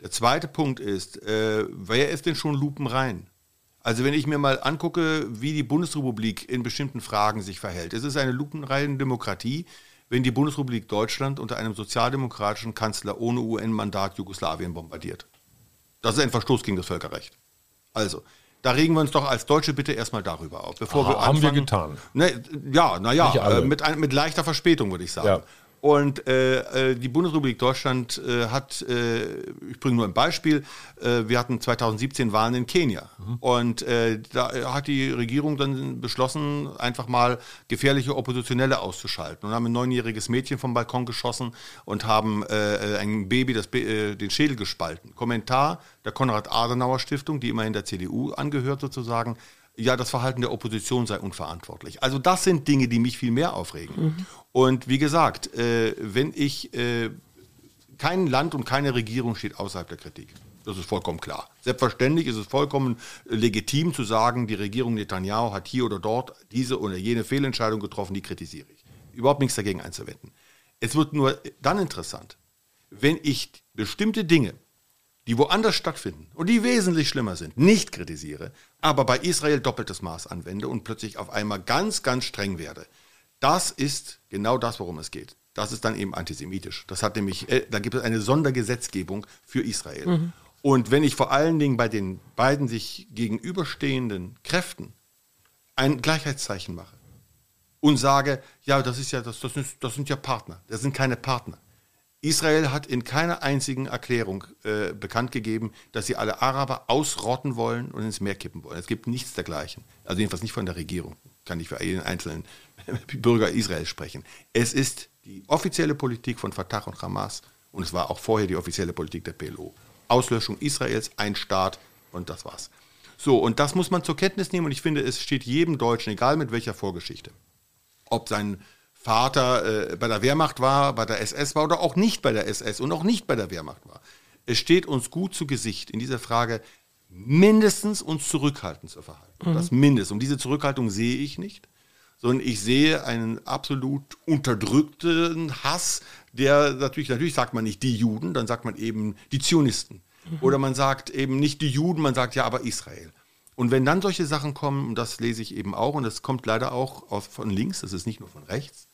Der zweite Punkt ist, äh, wer ist denn schon lupenrein? Also wenn ich mir mal angucke, wie die Bundesrepublik in bestimmten Fragen sich verhält. Es ist eine lupenreine Demokratie, wenn die Bundesrepublik Deutschland unter einem sozialdemokratischen Kanzler ohne UN-Mandat Jugoslawien bombardiert. Das ist ein Verstoß gegen das Völkerrecht. Also, da regen wir uns doch als Deutsche bitte erstmal darüber auf. Bevor Aha, wir haben wir anfangen- getan. Ne, ja, naja, äh, mit, mit leichter Verspätung würde ich sagen. Ja. Und äh, äh, die Bundesrepublik Deutschland äh, hat, äh, ich bringe nur ein Beispiel, äh, wir hatten 2017 Wahlen in Kenia. Und äh, da hat die Regierung dann beschlossen, einfach mal gefährliche Oppositionelle auszuschalten und haben ein neunjähriges Mädchen vom Balkon geschossen und haben ein Baby das, den Schädel gespalten. Kommentar der Konrad-Adenauer-Stiftung, die immerhin der CDU angehört sozusagen, ja, das Verhalten der Opposition sei unverantwortlich. Also das sind Dinge, die mich viel mehr aufregen. Und wie gesagt, äh, wenn ich, äh, kein Land und keine Regierung steht außerhalb der Kritik. Das ist vollkommen klar. Selbstverständlich ist es vollkommen äh, legitim zu sagen, die Regierung Netanyahu hat hier oder dort diese oder jene Fehlentscheidung getroffen, die kritisiere ich. Überhaupt nichts dagegen einzuwenden. Es wird nur dann interessant, wenn ich bestimmte Dinge, die woanders stattfinden und die wesentlich schlimmer sind, nicht kritisiere, aber bei Israel doppeltes Maß anwende und plötzlich auf einmal ganz, ganz streng werde. Das ist genau das, worum es geht. Das ist dann eben antisemitisch. Das hat nämlich, äh, da gibt es eine Sondergesetzgebung für Israel. Und wenn ich vor allen Dingen bei den beiden sich gegenüberstehenden Kräften ein Gleichheitszeichen mache und sage, ja, das ist ja, das, das, ist, das sind ja Partner. Das sind keine Partner. Israel hat in keiner einzigen Erklärung äh, bekannt gegeben, dass sie alle Araber ausrotten wollen und ins Meer kippen wollen. Es gibt nichts dergleichen. Also jedenfalls nicht von der Regierung. Kann ich für jeden einzelnen Bürger Israels sprechen. Es ist die offizielle Politik von Fatah und Hamas und es war auch vorher die offizielle Politik der PLO. Auslöschung Israels, ein Staat und das war's. So, und das muss man zur Kenntnis nehmen und ich finde, es steht jedem Deutschen, egal mit welcher Vorgeschichte, ob sein Vater äh, bei der Wehrmacht war, bei der SS war oder auch nicht bei der SS und auch nicht bei der Wehrmacht war. Es steht uns gut zu Gesicht in dieser Frage, mindestens uns zurückhaltend zu verhalten. Das Mindest. Und diese Zurückhaltung sehe ich nicht, sondern ich sehe einen absolut unterdrückten Hass, der natürlich, natürlich sagt man nicht die Juden, dann sagt man eben die Zionisten. Oder man sagt eben nicht die Juden, man sagt ja aber Israel. Und wenn dann solche Sachen kommen, und das lese ich eben auch, und das kommt leider auch aus, von links, das ist nicht nur von rechts,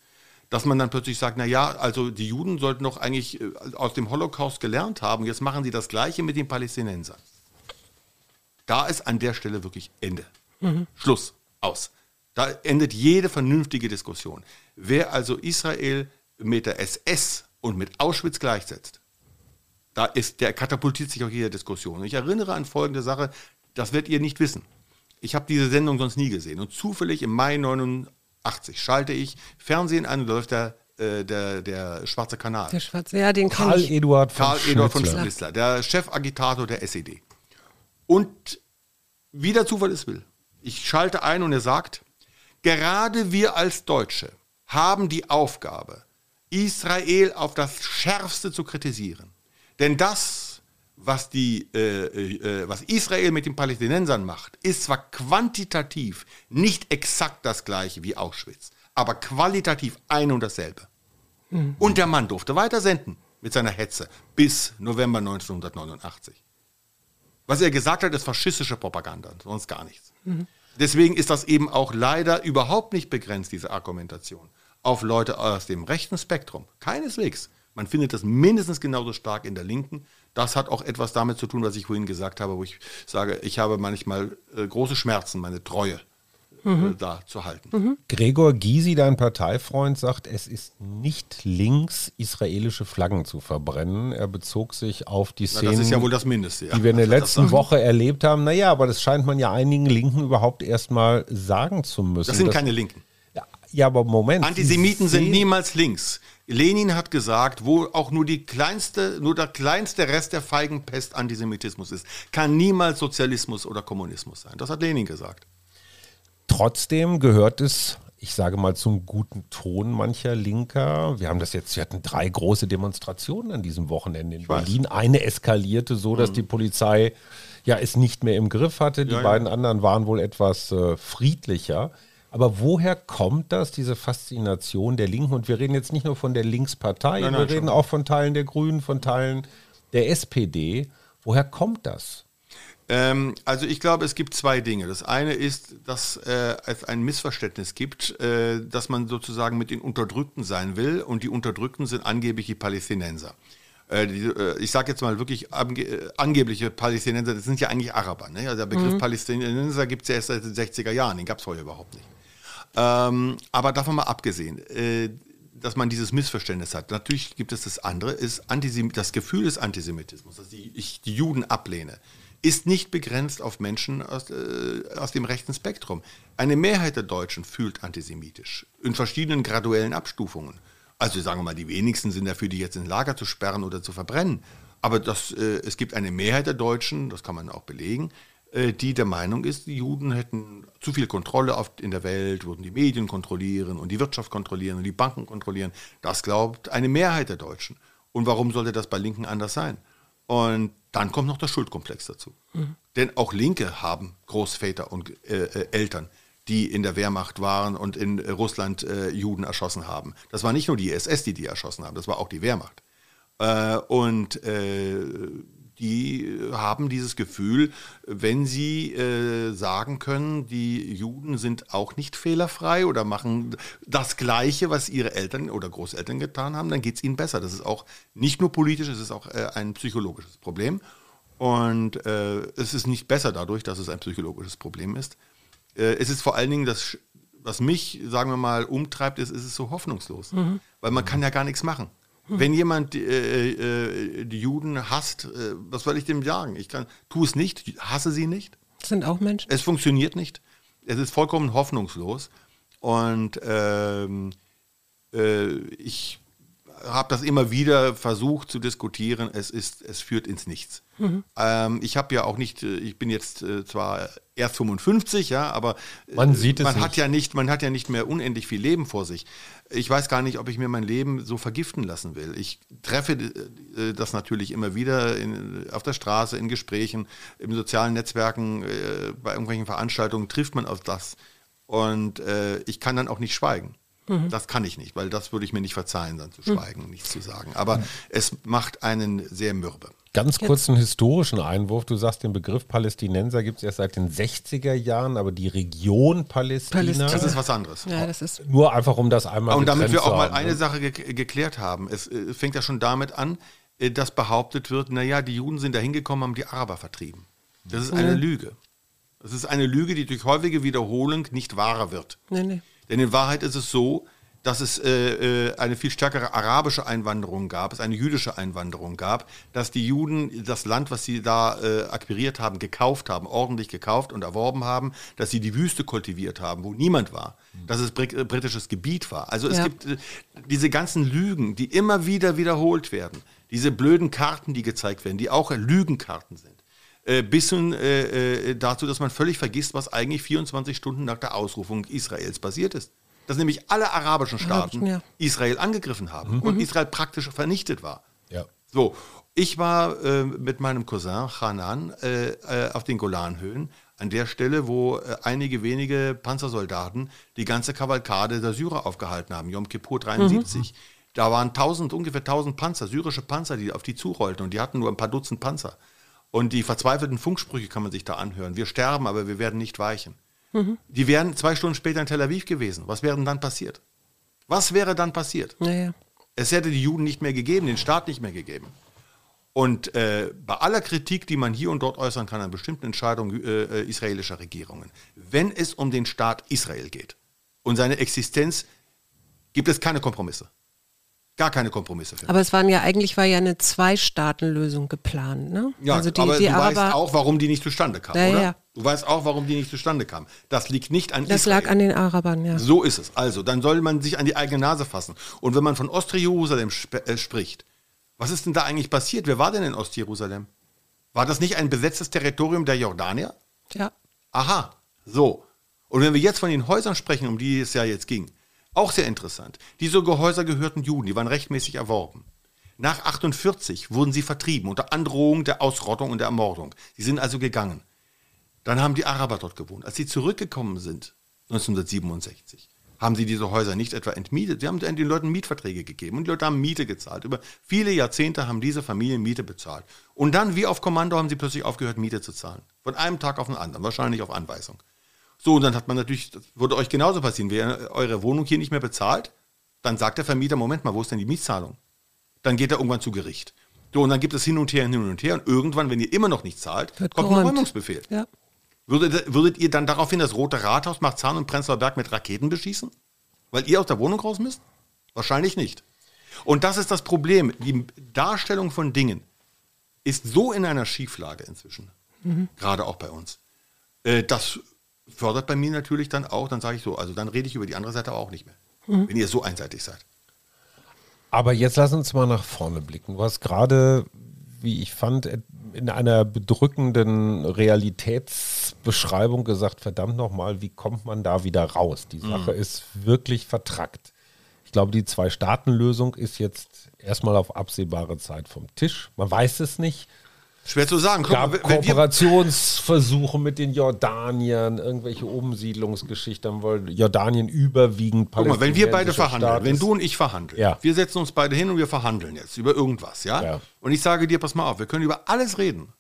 dass man dann plötzlich sagt, na ja, also die Juden sollten doch eigentlich äh, aus dem Holocaust gelernt haben, jetzt machen sie das Gleiche mit den Palästinensern. Da ist an der Stelle wirklich Ende. Schluss, aus. Da endet jede vernünftige Diskussion. Wer also Israel mit der SS und mit Auschwitz gleichsetzt, da ist, der katapultiert sich auch jeder Diskussion. Und ich erinnere an folgende Sache, das werdet ihr nicht wissen. Ich habe diese Sendung sonst nie gesehen. Und zufällig im Mai 89 schalte ich Fernsehen an und läuft der, äh, der, der Schwarze Kanal. Der Schwarze, ja, den kann Karl ich. Eduard von Karl Eduard von. Schnitzler, der Chefagitator der SED. Und wie der Zufall es will, ich schalte ein und er sagt, gerade wir als Deutsche haben die Aufgabe, Israel auf das Schärfste zu kritisieren. Denn das, was, die, äh, äh, was Israel mit den Palästinensern macht, ist zwar quantitativ nicht exakt das gleiche wie Auschwitz, aber qualitativ ein und dasselbe. Und der Mann durfte weiter senden mit seiner Hetze bis November 1989. Was er gesagt hat, ist faschistische Propaganda, sonst gar nichts. Deswegen ist das eben auch leider überhaupt nicht begrenzt, diese Argumentation, auf Leute aus dem rechten Spektrum. Keineswegs. Man findet das mindestens genauso stark in der Linken. Das hat auch etwas damit zu tun, was ich vorhin gesagt habe, wo ich sage, ich habe manchmal äh, große Schmerzen, meine Treue äh, da zu halten. Gregor Gysi, dein Parteifreund, sagt, es ist nicht links, israelische Flaggen zu verbrennen. Er bezog sich auf die das ist ja wohl das Mindeste. Ja. die wir in der letzten Woche erlebt haben. Naja, aber das scheint man ja einigen Linken überhaupt erstmal sagen zu müssen. Das sind dass- keine Linken. ja, ja, aber Moment. Antisemiten sind niemals links. Lenin hat gesagt, wo auch nur die kleinste, nur der kleinste Rest der Feigenpest Antisemitismus ist, kann niemals Sozialismus oder Kommunismus sein. Das hat Lenin gesagt. Trotzdem gehört es, ich sage mal, zum guten Ton mancher Linker. Wir haben das jetzt, wir hatten drei große Demonstrationen an diesem Wochenende in weiß. Berlin. Eine eskalierte so, dass die Polizei ja es nicht mehr im Griff hatte. Die Ja, ja. beiden anderen waren wohl etwas äh, friedlicher. Aber woher kommt das, diese Faszination der Linken? Und wir reden jetzt nicht nur von der Linkspartei, Nein, wir nein, reden schon. auch von Teilen der Grünen, von Teilen der SPD. Woher kommt das? Ähm, also ich glaube, es gibt zwei Dinge. Das eine ist, dass äh, es ein Missverständnis gibt, äh, dass man sozusagen mit den Unterdrückten sein will und die Unterdrückten sind angeblich die Palästinenser. Äh, die, äh, ich sage jetzt mal wirklich ange äh, angebliche Palästinenser, das sind ja eigentlich Araber. Ne? Also der Begriff Palästinenser gibt es ja erst seit den 60er Jahren, den gab es vorher überhaupt nicht. Ähm, aber davon mal abgesehen, äh, dass man dieses Missverständnis hat. Natürlich gibt es das andere, ist Antisem das Gefühl des Antisemitismus, dass ich, die Juden ablehne, ist nicht begrenzt auf Menschen aus, äh, aus dem rechten Spektrum. Eine Mehrheit der Deutschen fühlt antisemitisch in verschiedenen graduellen Abstufungen. Also sagen wir mal, die wenigsten sind dafür, die jetzt ins Lager zu sperren oder zu verbrennen. Aber das, äh, es gibt eine Mehrheit der Deutschen, das kann man auch belegen, die der Meinung ist, die Juden hätten zu viel Kontrolle in der Welt, würden die Medien kontrollieren und die Wirtschaft kontrollieren und die Banken kontrollieren. Das glaubt eine Mehrheit der Deutschen. Und warum sollte das bei Linken anders sein? Und dann kommt noch der Schuldkomplex dazu. Denn auch Linke haben Großväter und äh, äh, Eltern, die in der Wehrmacht waren und in äh, Russland äh, Juden erschossen haben. Das war nicht nur die SS, die die erschossen haben, das war auch die Wehrmacht. Äh, und äh, die haben dieses Gefühl, wenn sie äh, sagen können, die Juden sind auch nicht fehlerfrei oder machen das Gleiche, was ihre Eltern oder Großeltern getan haben, dann geht es ihnen besser. Das ist auch nicht nur politisch, es ist auch äh, ein psychologisches Problem. Und äh, es ist nicht besser dadurch, dass es ein psychologisches Problem ist. Äh, es ist vor allen Dingen das, was mich, sagen wir mal, umtreibt, ist, ist es so hoffnungslos. Weil man kann ja gar nichts machen. Wenn jemand äh, äh, die Juden hasst, äh, was soll ich dem sagen? Ich kann, tu es nicht, hasse sie nicht. Das sind auch Menschen. Es funktioniert nicht. Es ist vollkommen hoffnungslos. Und ähm, äh, ich habe das immer wieder versucht zu diskutieren. Es ist, es führt ins Nichts. Ähm, ich habe ja auch nicht, äh, ich bin jetzt äh, zwar erst 55, ja, aber äh, Man sieht es man hat nicht. ja nicht, man hat ja nicht mehr unendlich viel Leben vor sich. Ich weiß gar nicht, ob ich mir mein Leben so vergiften lassen will. Ich treffe äh, das natürlich immer wieder in, auf der Straße, in Gesprächen, in sozialen Netzwerken, äh, bei irgendwelchen Veranstaltungen trifft man auf das. Und äh, ich kann dann auch nicht schweigen. Das kann ich nicht, weil das würde ich mir nicht verzeihen, dann zu schweigen, nichts zu sagen. Aber es macht einen sehr mürbe. Ganz kurz einen historischen Einwurf. Du sagst, den Begriff Palästinenser gibt es erst seit den 60er Jahren, aber die Region Palästina. Palästina. Das ist was anderes. Ja, das ist. nur einfach, um das einmal Und damit wir zu auch mal eine ne? Sache ge geklärt haben. Es äh, fängt ja schon damit an, äh, dass behauptet wird, naja, die Juden sind da hingekommen, haben die Araber vertrieben. Das ist eine Lüge. Das ist eine Lüge, die durch häufige Wiederholung nicht wahrer wird. Nee, nee. Denn in Wahrheit ist es so, dass es äh, äh, eine viel stärkere arabische Einwanderung gab, es eine jüdische Einwanderung gab, dass die Juden das Land, was sie da äh, akquiriert haben, gekauft haben, ordentlich gekauft und erworben haben, dass sie die Wüste kultiviert haben, wo niemand war, dass es äh, britisches Gebiet war. Also es Ja. gibt äh, diese ganzen Lügen, die immer wieder wiederholt werden, diese blöden Karten, die gezeigt werden, die auch Lügenkarten sind äh, bis hin äh, äh, dazu, dass man völlig vergisst, was eigentlich 24 Stunden nach der Ausrufung Israels passiert ist. Dass nämlich alle arabischen Staaten ja. Israel angegriffen haben und Israel praktisch vernichtet war. Ja. So, ich war äh, mit meinem Cousin Hanan äh, äh, auf den Golanhöhen, an der Stelle, wo äh, einige wenige Panzersoldaten die ganze Kavalkade der Syrer aufgehalten haben, Yom Kippur 73. Da waren 1000, ungefähr 1000 Panzer, syrische Panzer, die auf die zurollten und die hatten nur ein paar Dutzend Panzer. Und die verzweifelten Funksprüche kann man sich da anhören. Wir sterben, aber wir werden nicht weichen. Die wären zwei Stunden später in Tel Aviv gewesen. Was wäre denn dann passiert? Was wäre dann passiert? Naja. Es hätte die Juden nicht mehr gegeben, den Staat nicht mehr gegeben. Und äh, bei aller Kritik, die man hier und dort äußern kann an bestimmten Entscheidungen äh, äh, israelischer Regierungen, wenn es um den Staat Israel geht und seine Existenz, gibt es keine Kompromisse. Gar keine Kompromisse. Aber es waren ja eigentlich war ja eine Zwei-Staaten-Lösung geplant, ne? Ja, also die, aber die du Araber, weißt auch, warum die nicht zustande kam, Ja, oder? ja. Du weißt auch, warum die nicht zustande kam. Das liegt nicht an das Israel. lag an den Arabern, ja. So ist es. Also, dann soll man sich an die eigene Nase fassen. Und wenn man von Ostjerusalem sp äh, spricht, was ist denn da eigentlich passiert? Wer war denn in Ostjerusalem? War das nicht ein besetztes Territorium der Jordanier? Ja. Aha, so. Und wenn wir jetzt von den Häusern sprechen, um die es ja jetzt ging, auch sehr interessant. Diese Gehäuser gehörten Juden, die waren rechtmäßig erworben. Nach 48 wurden sie vertrieben unter Androhung der Ausrottung und der Ermordung. Sie sind also gegangen. Dann haben die Araber dort gewohnt. Als sie zurückgekommen sind, 1967, haben sie diese Häuser nicht etwa entmietet, sie haben den Leuten Mietverträge gegeben und die Leute haben Miete gezahlt. Über viele Jahrzehnte haben diese Familien Miete bezahlt. Und dann, wie auf Kommando, haben sie plötzlich aufgehört, Miete zu zahlen. Von einem Tag auf den anderen, wahrscheinlich auf Anweisung. So, und dann hat man natürlich, das würde euch genauso passieren, wenn ihr eure Wohnung hier nicht mehr bezahlt, dann sagt der Vermieter, Moment mal, wo ist denn die Mietzahlung? Dann geht er irgendwann zu Gericht. So, und dann gibt es hin und her, hin und her. Und irgendwann, wenn ihr immer noch nicht zahlt, Wird kommt ein geräumt. Räumungsbefehl. Ja. Würdet, würdet ihr dann daraufhin das Rote Rathaus, Marzahn und Prenzlauer Berg mit Raketen beschießen? Weil ihr aus der Wohnung raus müsst? Wahrscheinlich nicht. Und das ist das Problem. Die Darstellung von Dingen ist so in einer Schieflage inzwischen, gerade auch bei uns. Äh, das fördert bei mir natürlich dann auch, dann sage ich so, also dann rede ich über die andere Seite auch nicht mehr. Wenn ihr so einseitig seid. Aber jetzt lass uns mal nach vorne blicken. Du hast gerade, wie ich fand, in einer bedrückenden Realitätsbeschreibung gesagt, verdammt nochmal, wie kommt man da wieder raus? Die Sache ist wirklich vertrackt. Ich glaube, die Zwei-Staaten-Lösung ist jetzt erstmal auf absehbare Zeit vom Tisch. Man weiß es nicht. Schwer zu sagen. Guck gab mal, Kooperationsversuche mit den Jordaniern, irgendwelche Umsiedlungsgeschichten, weil Jordanien überwiegend Guck mal, wenn wir beide verhandeln, Staat wenn du und ich verhandeln, Ja. wir setzen uns beide hin und wir verhandeln jetzt über irgendwas, ja? Ja. Und ich sage dir, pass mal auf, wir können über alles reden.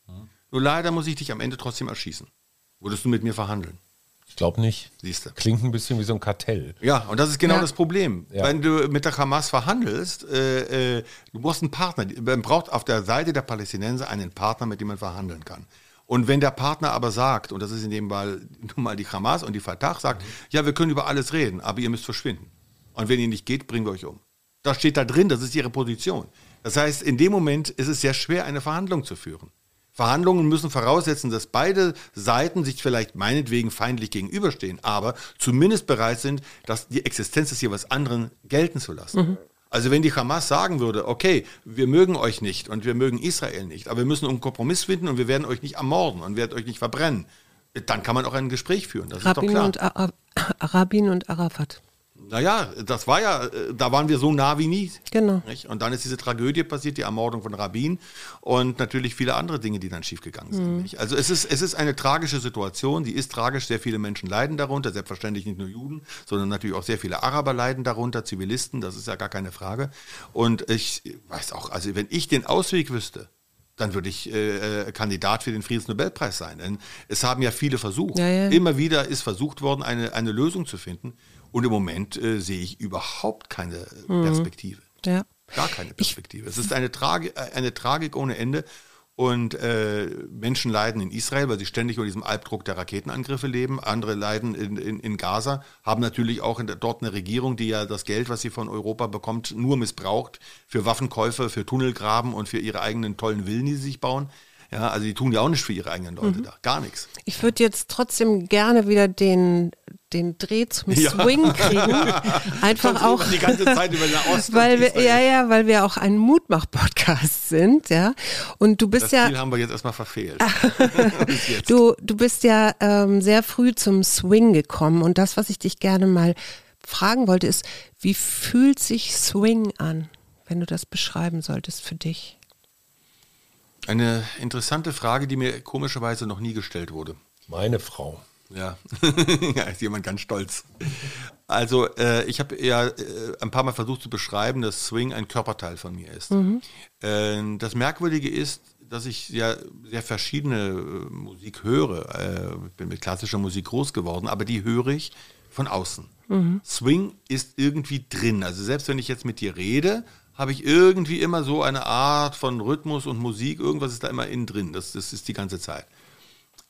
Nur leider muss ich dich am Ende trotzdem erschießen. Würdest du mit mir verhandeln? Ich glaube nicht. Siehst du. Klingt ein bisschen wie so ein Kartell. Ja, und das ist genau Ja. das Problem. Ja. Wenn du mit der Hamas verhandelst, äh, äh, du brauchst einen Partner. Man braucht auf der Seite der Palästinenser einen Partner, mit dem man verhandeln kann. Und wenn der Partner aber sagt, und das ist in dem Fall nun mal die Hamas und die Fatah, sagt, ja, wir können über alles reden, aber ihr müsst verschwinden. Und wenn ihr nicht geht, bringen wir euch um. Das steht da drin, das ist ihre Position. Das heißt, in dem Moment ist es sehr schwer, eine Verhandlung zu führen. Verhandlungen müssen voraussetzen, dass beide Seiten sich vielleicht meinetwegen feindlich gegenüberstehen, aber zumindest bereit sind, dass die Existenz des jeweils anderen gelten zu lassen. Also wenn die Hamas sagen würde, okay, wir mögen euch nicht und wir mögen Israel nicht, aber wir müssen einen Kompromiss finden und wir werden euch nicht ermorden und werden euch nicht verbrennen, dann kann man auch ein Gespräch führen. Das ist doch Rabin klar. und, Ara Rabin und Arafat. Naja, das war ja, äh, da waren wir so nah wie nie. Genau. Nicht? Und dann ist diese Tragödie passiert, die Ermordung von Rabin und natürlich viele andere Dinge, die dann schiefgegangen sind. Nicht? Also es ist, es ist eine tragische Situation, die ist tragisch, sehr viele Menschen leiden darunter, selbstverständlich nicht nur Juden, sondern natürlich auch sehr viele Araber leiden darunter, Zivilisten, das ist ja gar keine Frage. Und ich weiß auch, also wenn ich den Ausweg wüsste, dann würde ich äh, äh, Kandidat für den Friedensnobelpreis sein. Denn es haben ja viele versucht. Ja, ja. Immer wieder ist versucht worden, eine, eine Lösung zu finden. Und im Moment äh, sehe ich überhaupt keine äh, Perspektive. Ja. Gar keine Perspektive. es ist eine, Tragi äh, eine Tragik ohne Ende. Und äh, Menschen leiden in Israel, weil sie ständig unter diesem Albdruck der Raketenangriffe leben. Andere leiden in, in, in Gaza, haben natürlich auch in dort eine Regierung, die ja das Geld, was sie von Europa bekommt, nur missbraucht für Waffenkäufe, für Tunnelgraben und für ihre eigenen tollen Villen, die sie sich bauen. Ja, also die tun ja auch nicht für ihre eigenen Leute da. Gar nichts. Ich würde jetzt trotzdem gerne wieder den, den Dreh zum Ja. Swing kriegen. Einfach auch. die ganze Zeit über Nahost und Weil wir, ja, ja, weil wir auch ein Mutmach-Podcast sind, ja. Und du bist Das ja, Ziel haben wir jetzt erstmal verfehlt. Jetzt. du, du bist ja ähm, sehr früh zum Swing gekommen. Und das, was ich dich gerne mal fragen wollte, ist, wie fühlt sich Swing an, wenn du das beschreiben solltest für dich? Eine interessante Frage, die mir komischerweise noch nie gestellt wurde. Meine Frau. Ja, ja ist jemand ganz stolz. Also äh, ich habe ja äh, ein paar Mal versucht zu beschreiben, dass Swing ein Körperteil von mir ist. Äh, das Merkwürdige ist, dass ich ja sehr verschiedene äh, Musik höre. Äh, ich bin mit klassischer Musik groß geworden, aber die höre ich von außen. Swing ist irgendwie drin. Also selbst wenn ich jetzt mit dir rede, habe ich irgendwie immer so eine Art von Rhythmus und Musik, irgendwas ist da immer innen drin. Das, das ist die ganze Zeit.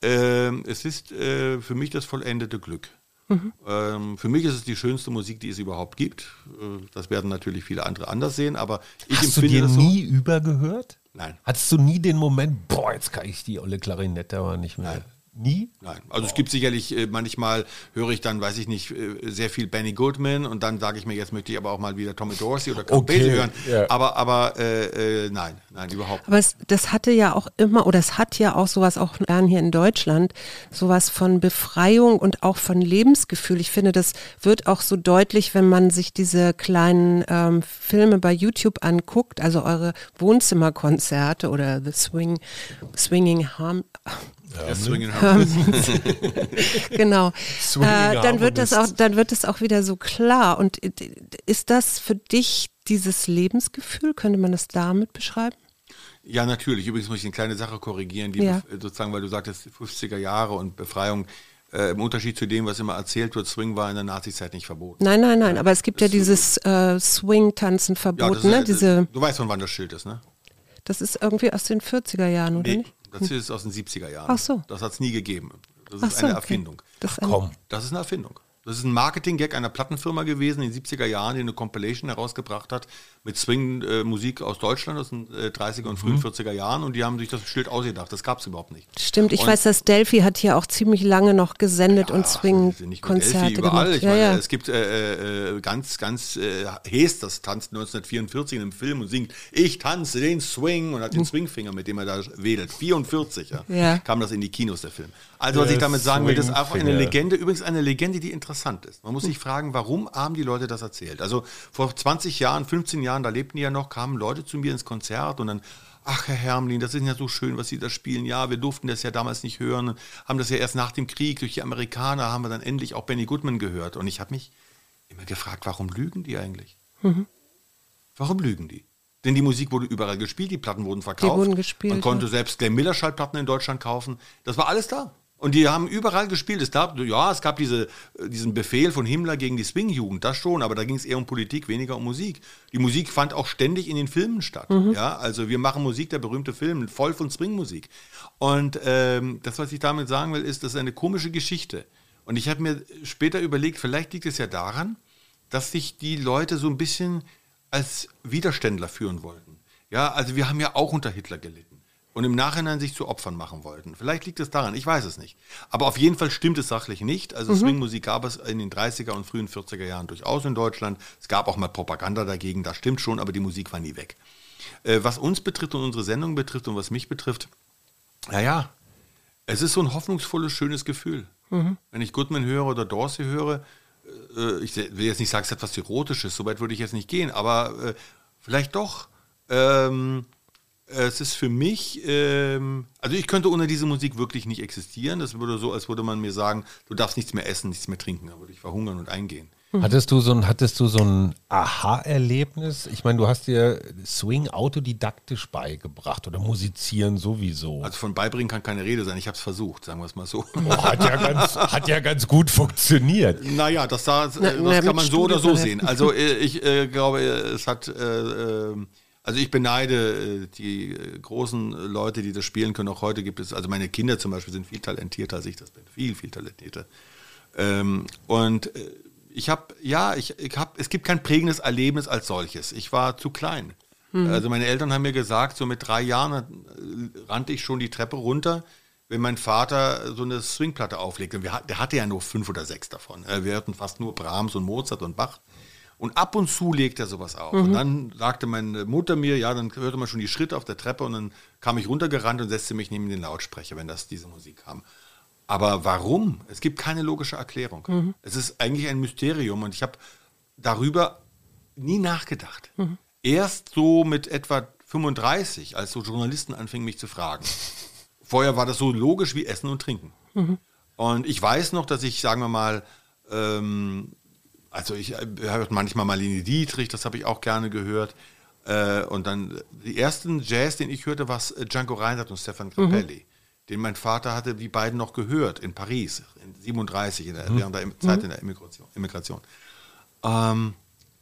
Ähm, es ist äh, für mich das vollendete Glück. Mhm. Ähm, für mich ist es die schönste Musik, die es überhaupt gibt. Äh, das werden natürlich viele andere anders sehen, aber ich Hast empfinde du dir so. nie übergehört? Nein. Hattest du nie den Moment, boah, jetzt kann ich die olle Klarinette aber nicht mehr? Nein. Nie? Nein, also es gibt sicherlich, äh, manchmal höre ich dann, weiß ich nicht, äh, sehr viel Benny Goodman und dann sage ich mir, jetzt möchte ich aber auch mal wieder Tommy Dorsey oder Count Okay, Basie hören. ja. Aber, aber äh, äh, nein, nein, überhaupt nicht. Aber es, das hatte ja auch immer, oder es hat ja auch sowas, auch gern hier in Deutschland, sowas von Befreiung und auch von Lebensgefühl. Ich finde, das wird auch so deutlich, wenn man sich diese kleinen ähm, Filme bei YouTube anguckt, also eure Wohnzimmerkonzerte oder The Swing, Swinging Harm, Ja, Swinging genau. Swinging Äh, dann wird das auch, dann wird es auch wieder so klar. Und äh, ist das für dich dieses Lebensgefühl? Könnte man das damit beschreiben? Ja, natürlich. Übrigens muss ich eine kleine Sache korrigieren, die Ja. sozusagen, weil du sagtest, 50er Jahre und Befreiung. Äh, Im Unterschied zu dem, was immer erzählt wird, Swing war in der Nazizeit nicht verboten. Nein, nein, nein. Aber es gibt ja dieses äh, Swing-Tanzen Ja, verboten, das ne? ist, Diese, du weißt, von wann das Schild ist, ne? das ist irgendwie aus den 40er Jahren, oder Nee, nicht? Das ist aus den 70er Jahren. Ach so. Das hat es nie gegeben. Das Ach ist so, eine okay. Erfindung. Das ist ein, Komm. Das ist eine Erfindung. Das ist ein Marketing-Gag einer Plattenfirma gewesen in den 70er Jahren, die eine Compilation herausgebracht hat mit Swing-Musik aus Deutschland aus den äh, 30er und frühen 40er Jahren und die haben sich das Schild ausgedacht. Das gab es überhaupt nicht. Stimmt, ich Und- weiß, dass Delphi hat hier auch ziemlich lange noch gesendet und nicht nur Delphi, Swing-Konzerte überall. gemacht. Ich Ja, meine, ja. es gibt äh, äh, ganz, ganz äh, Hes, das tanzt 1944 in einem Film und singt, ich tanze den Swing und hat den Swingfinger, mit dem er da wedelt. 44, ja. Ja. kam das in die Kinos, der Film. Also was ich damit sagen will, das ist einfach eine. Legende, übrigens eine Legende, die interessant ist. Man muss sich fragen, warum haben die Leute das erzählt? Also vor 20 Jahren, 15 Jahren, da lebten die ja noch, kamen Leute zu mir ins Konzert und dann Ach, Herr Hermlin, das ist ja so schön, was Sie da spielen. Ja, wir durften das ja damals nicht hören, haben das ja erst nach dem Krieg durch die Amerikaner, haben wir dann endlich auch Benny Goodman gehört. Und ich habe mich immer gefragt, warum lügen die eigentlich? Warum lügen die? Denn die Musik wurde überall gespielt, die Platten wurden verkauft. wurden gespielt, Man konnte selbst Glenn Miller Schallplatten in Deutschland kaufen. Das war alles da. Und die haben überall gespielt. Es gab, ja, es gab diese, äh, diesen Befehl von Himmler gegen die Swing-Jugend, das schon, aber da ging es eher um Politik, weniger um Musik. Die Musik fand auch ständig in den Filmen statt. Ja, also wir machen Musik, der berühmte Film, voll von Swing-Musik. Und ähm, das, was ich damit sagen will, ist, das ist eine komische Geschichte. Und ich habe mir später überlegt, vielleicht liegt es ja daran, dass sich die Leute so ein bisschen als Widerständler führen wollten. Ja, also wir haben ja auch unter Hitler gelitten und im Nachhinein sich zu Opfern machen wollten. Vielleicht liegt es daran, ich weiß es nicht. Aber auf jeden Fall stimmt es sachlich nicht. Also Swingmusik gab es in den 30er und frühen 40er Jahren durchaus in Deutschland. Es gab auch mal Propaganda dagegen, das stimmt schon, aber die Musik war nie weg. Äh, was uns betrifft und unsere Sendung betrifft und was mich betrifft, naja, es ist so ein hoffnungsvolles, schönes Gefühl. Wenn ich Goodman höre oder Dorsey höre, äh, ich will jetzt nicht sagen, es ist etwas Erotisches, so weit würde ich jetzt nicht gehen, aber äh, vielleicht doch. Ähm, es ist für mich, ähm, also ich könnte ohne diese Musik wirklich nicht existieren. Das würde so, als würde man mir sagen, du darfst nichts mehr essen, nichts mehr trinken. Da würde ich verhungern und eingehen. Hattest du so ein, hattest du so ein Aha-Erlebnis? Ich meine, du hast dir Swing autodidaktisch beigebracht oder musizieren sowieso. Also von beibringen kann keine Rede sein. Ich habe es versucht, sagen wir es mal so. Oh, hat, ja ganz, hat ja ganz gut funktioniert. Naja, das, da, das Na, na, kann man so oder so sehen. Also äh, ich äh, glaube, äh, es hat, äh, äh, also ich beneide äh, die äh, großen Leute, die das spielen können. Auch heute gibt es, also meine Kinder zum Beispiel sind viel talentierter als ich das bin. Viel, viel talentierter. Ähm, und äh, ich habe, ja, ich, ich habe, es gibt kein prägendes Erlebnis als solches. Ich war zu klein. Also meine Eltern haben mir gesagt, so mit drei Jahren äh, rannte ich schon die Treppe runter, wenn mein Vater so eine Swingplatte auflegte. Und wir, der hatte ja nur fünf oder sechs davon. Äh, Wir hörten fast nur Brahms und Mozart und Bach. Und ab und zu legt er sowas auf. Und dann sagte meine Mutter mir, ja, dann hörte man schon die Schritte auf der Treppe und dann kam ich runtergerannt und setzte mich neben den Lautsprecher, wenn das diese Musik kam. Aber warum? Es gibt keine logische Erklärung. Es ist eigentlich ein Mysterium und ich habe darüber nie nachgedacht. Erst so mit etwa 35, als so Journalisten anfingen, mich zu fragen. Vorher war das so logisch wie Essen und Trinken. Und ich weiß noch, dass ich, sagen wir mal, ähm, also ich äh, höre manchmal Marlene Dietrich, das habe ich auch gerne gehört. Äh, und dann die ersten Jazz, den ich hörte, war äh, Django Reinhardt und Stefan Grappelli, den mein Vater hatte, die beiden noch gehört in Paris, in 37, in der, während der Zeit in der Immigration. Immigration. Ähm,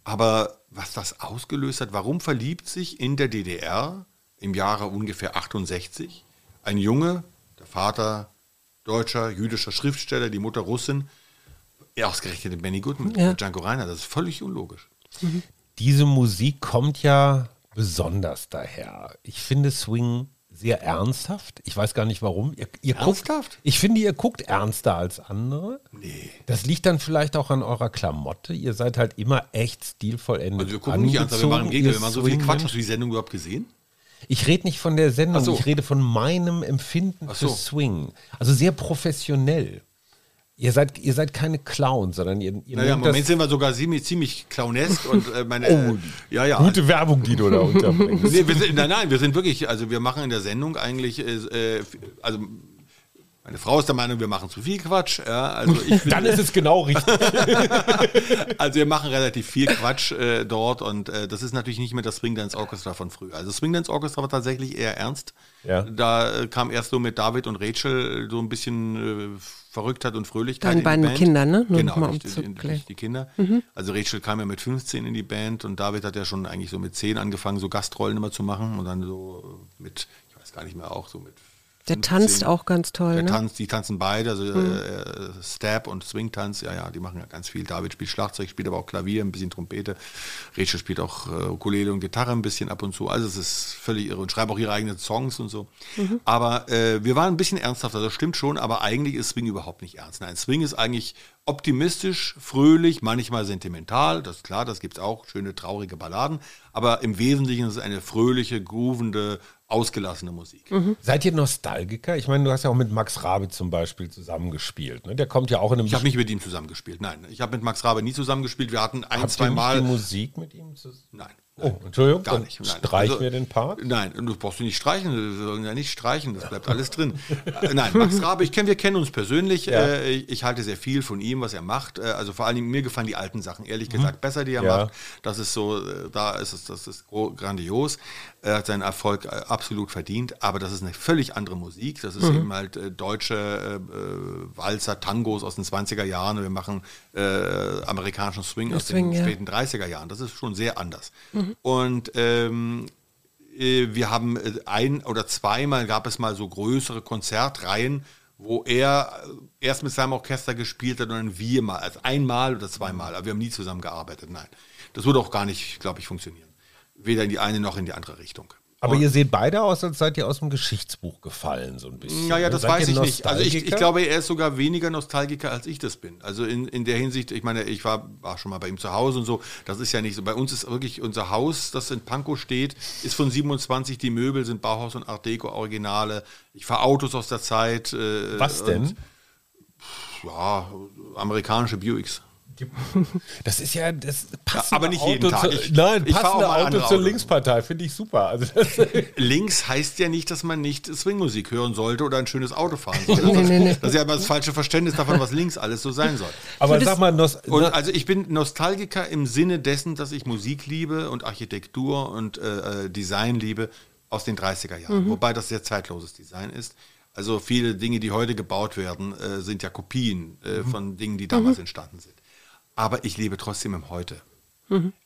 Aber was das ausgelöst hat, warum verliebt sich in der DDR im Jahre ungefähr 68 ein Junge, der Vater deutscher, jüdischer Schriftsteller, die Mutter Russin, ja, ausgerechnet in Benny Goodman, Ja. Django Reinhardt, das ist völlig unlogisch. Diese Musik kommt ja besonders daher. Ich finde Swing sehr ernsthaft. Ich weiß gar nicht warum. Ihr, ihr guckt, Ernsthaft? ich finde, ihr guckt ernster als andere. Nee. Das liegt dann vielleicht auch an eurer Klamotte. Ihr seid halt immer echt stilvollendet. Also wir gucken nicht ernst, aber wir machen im angezogen. Gegenteil, wir machen so viel Quatsch. Hast du die Sendung überhaupt gesehen? Ich rede nicht von der Sendung, so. ich rede von meinem Empfinden Ach für so. Swing. Also sehr professionell. Ihr seid, ihr seid keine Clowns, sondern ihr, ihr Naja, im Moment sind wir sogar ziemlich, ziemlich clownesk und äh, meine. Oh, ja, ja. gute Werbung, die du da unterbringst. Nee, sind, nein, nein, wir sind wirklich, also wir machen in der Sendung eigentlich, äh, äh, also meine Frau ist der Meinung, wir machen zu viel Quatsch. Ja, also ich Dann ist es genau richtig. Also wir machen relativ viel Quatsch äh, dort und äh, das ist natürlich nicht mehr das Swing Dance Orchestra von früher. Also Swing Dance Orchestra war tatsächlich eher ernst. Ja. Da äh, kam erst so mit David und Rachel so ein bisschen äh, Verrücktheit und Fröhlichkeit. Deine beiden Band. Kinder, ne? Nur genau, mal um die, zu die, Kinder. Also Rachel kam ja mit 15 in die Band und David hat ja schon eigentlich so mit 10 angefangen, so Gastrollen immer zu machen und dann so mit, ich weiß gar nicht mehr, auch so mit Der 15. tanzt auch ganz toll, Der ne? tanzt, die tanzen beide, also äh, Stab und Swing-Tanz, ja, ja, die machen ja ganz viel. David spielt Schlagzeug, spielt aber auch Klavier, ein bisschen Trompete. Rachel spielt auch äh, Ukulele und Gitarre ein bisschen ab und zu. Also es ist völlig irre und schreibt auch ihre eigenen Songs und so. Aber äh, wir waren ein bisschen ernsthafter, das stimmt schon, aber eigentlich ist Swing überhaupt nicht ernst. Nein, Swing ist eigentlich optimistisch, fröhlich, manchmal sentimental, das ist klar, das gibt es auch, schöne traurige Balladen, aber im Wesentlichen ist es eine fröhliche, groovende, ausgelassene Musik. Seid ihr Nostalgiker? Ich meine, du hast ja auch mit Max Rabe zum Beispiel zusammengespielt. Ne? Der kommt ja auch in einem. Ich habe nicht mit ihm zusammengespielt. Nein, ich habe mit Max Rabe nie zusammengespielt. Wir hatten ein, Habt zwei ihr Mal. die Musik mit ihm zusammen? Nein. Oh, Entschuldigung. Gar nicht. Nein. Streichen Also- wir den Part? Nein, du brauchst du nicht streichen, wir sollen ja nicht streichen, das bleibt alles drin. Äh, Nein, Max Rabe, ich kenn, wir kennen uns persönlich. Ja. Äh, ich, ich halte sehr viel von ihm, was er macht. Äh, also vor allen Dingen, mir gefallen die alten Sachen, ehrlich gesagt, besser, die er Mhm. Ja. macht. Das ist so, da ist es, das ist grandios. Er hat seinen Erfolg äh, absolut verdient, aber das ist eine völlig andere Musik. Das Mhm. ist eben halt äh, deutsche äh, äh, Walzer, Tangos aus den 20er Jahren. Wir machen äh, amerikanischen Swing aus Swing, den ja. späten 30er Jahren. Das ist schon sehr anders. Und ähm, äh, wir haben ein oder zweimal gab es mal so größere Konzertreihen, wo er erst mit seinem Orchester gespielt hat und dann wir mal, also einmal oder zweimal, aber wir haben nie zusammengearbeitet. Nein, das würde auch gar nicht, glaube ich, funktionieren. Weder in die eine noch in die andere Richtung. Aber ihr seht beide aus, als seid ihr aus dem Geschichtsbuch gefallen, so ein bisschen. Naja, ne? das Seid weiß ich nicht. Also ich, ich glaube, er ist sogar weniger Nostalgiker, als ich das bin. Also in, in der Hinsicht, ich meine, ich war, war schon mal bei ihm zu Hause und so. Das ist ja nicht so. Bei uns ist wirklich unser Haus, das in Pankow steht, ist von 27. Die Möbel sind Bauhaus und Art Deco Originale. Ich fahre Autos aus der Zeit. Äh, Was denn? Und, ja, amerikanische Buicks. Das ist ja das passende aber nicht jeden Auto Tag. Zu, Ich- nein, ich passende mal Auto zur Autos. Linkspartei, finde ich super. Also Links heißt ja nicht, dass man nicht Swingmusik hören sollte oder ein schönes Auto fahren sollte. Nee, Das, nee, nee. das ist ja aber das falsche Verständnis davon, was links alles so sein soll. aber sag mal, Nos, Und also ich bin Nostalgiker im Sinne dessen, dass ich Musik liebe und Architektur und äh, äh, Design liebe aus den 30er Jahren. Wobei das sehr zeitloses Design ist. Also viele Dinge, die heute gebaut werden, äh, sind ja Kopien äh, von Dingen, die damals entstanden sind. Aber ich lebe trotzdem im Heute.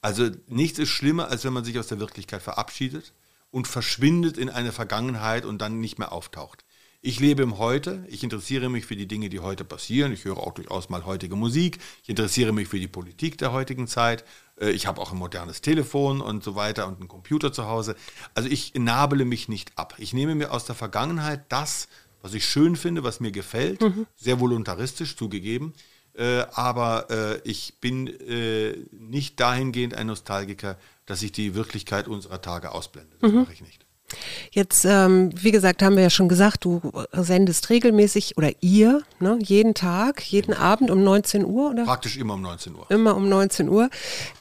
Also nichts ist schlimmer, als wenn man sich aus der Wirklichkeit verabschiedet und verschwindet in eine Vergangenheit und dann nicht mehr auftaucht. Ich lebe im Heute, ich interessiere mich für die Dinge, die heute passieren. Ich höre auch durchaus mal heutige Musik. Ich interessiere mich für die Politik der heutigen Zeit. Äh, Ich habe auch ein modernes Telefon und so weiter und einen Computer zu Hause. Also ich nabele mich nicht ab. Ich nehme mir aus der Vergangenheit das, was ich schön finde, was mir gefällt, sehr voluntaristisch zugegeben. Äh, aber äh, ich bin äh, nicht dahingehend ein Nostalgiker, dass ich die Wirklichkeit unserer Tage ausblende. Das mache ich nicht. Jetzt, ähm, wie gesagt, haben wir ja schon gesagt, du sendest regelmäßig oder ihr, ne, jeden Tag, jeden Abend um 19 Uhr oder? Praktisch immer um 19 Uhr. Immer um 19 Uhr.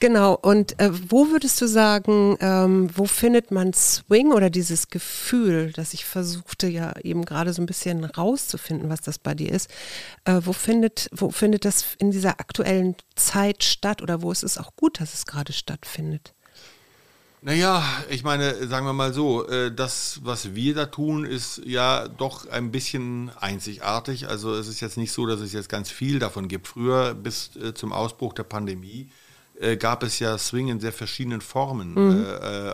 Genau. Und äh, wo würdest du sagen, ähm, wo findet man Swing oder dieses Gefühl, das ich versuchte ja eben gerade so ein bisschen rauszufinden, was das bei dir ist. Äh, wo, findet, wo findet das in dieser aktuellen Zeit statt oder wo ist es auch gut, dass es gerade stattfindet? Naja, ich meine, sagen wir mal so, äh, das, was wir da tun, ist ja doch ein bisschen einzigartig. Also es ist jetzt nicht so, dass es jetzt ganz viel davon gibt. Früher, bis äh, zum Ausbruch der Pandemie, äh, gab es ja Swing in sehr verschiedenen Formen. Mhm.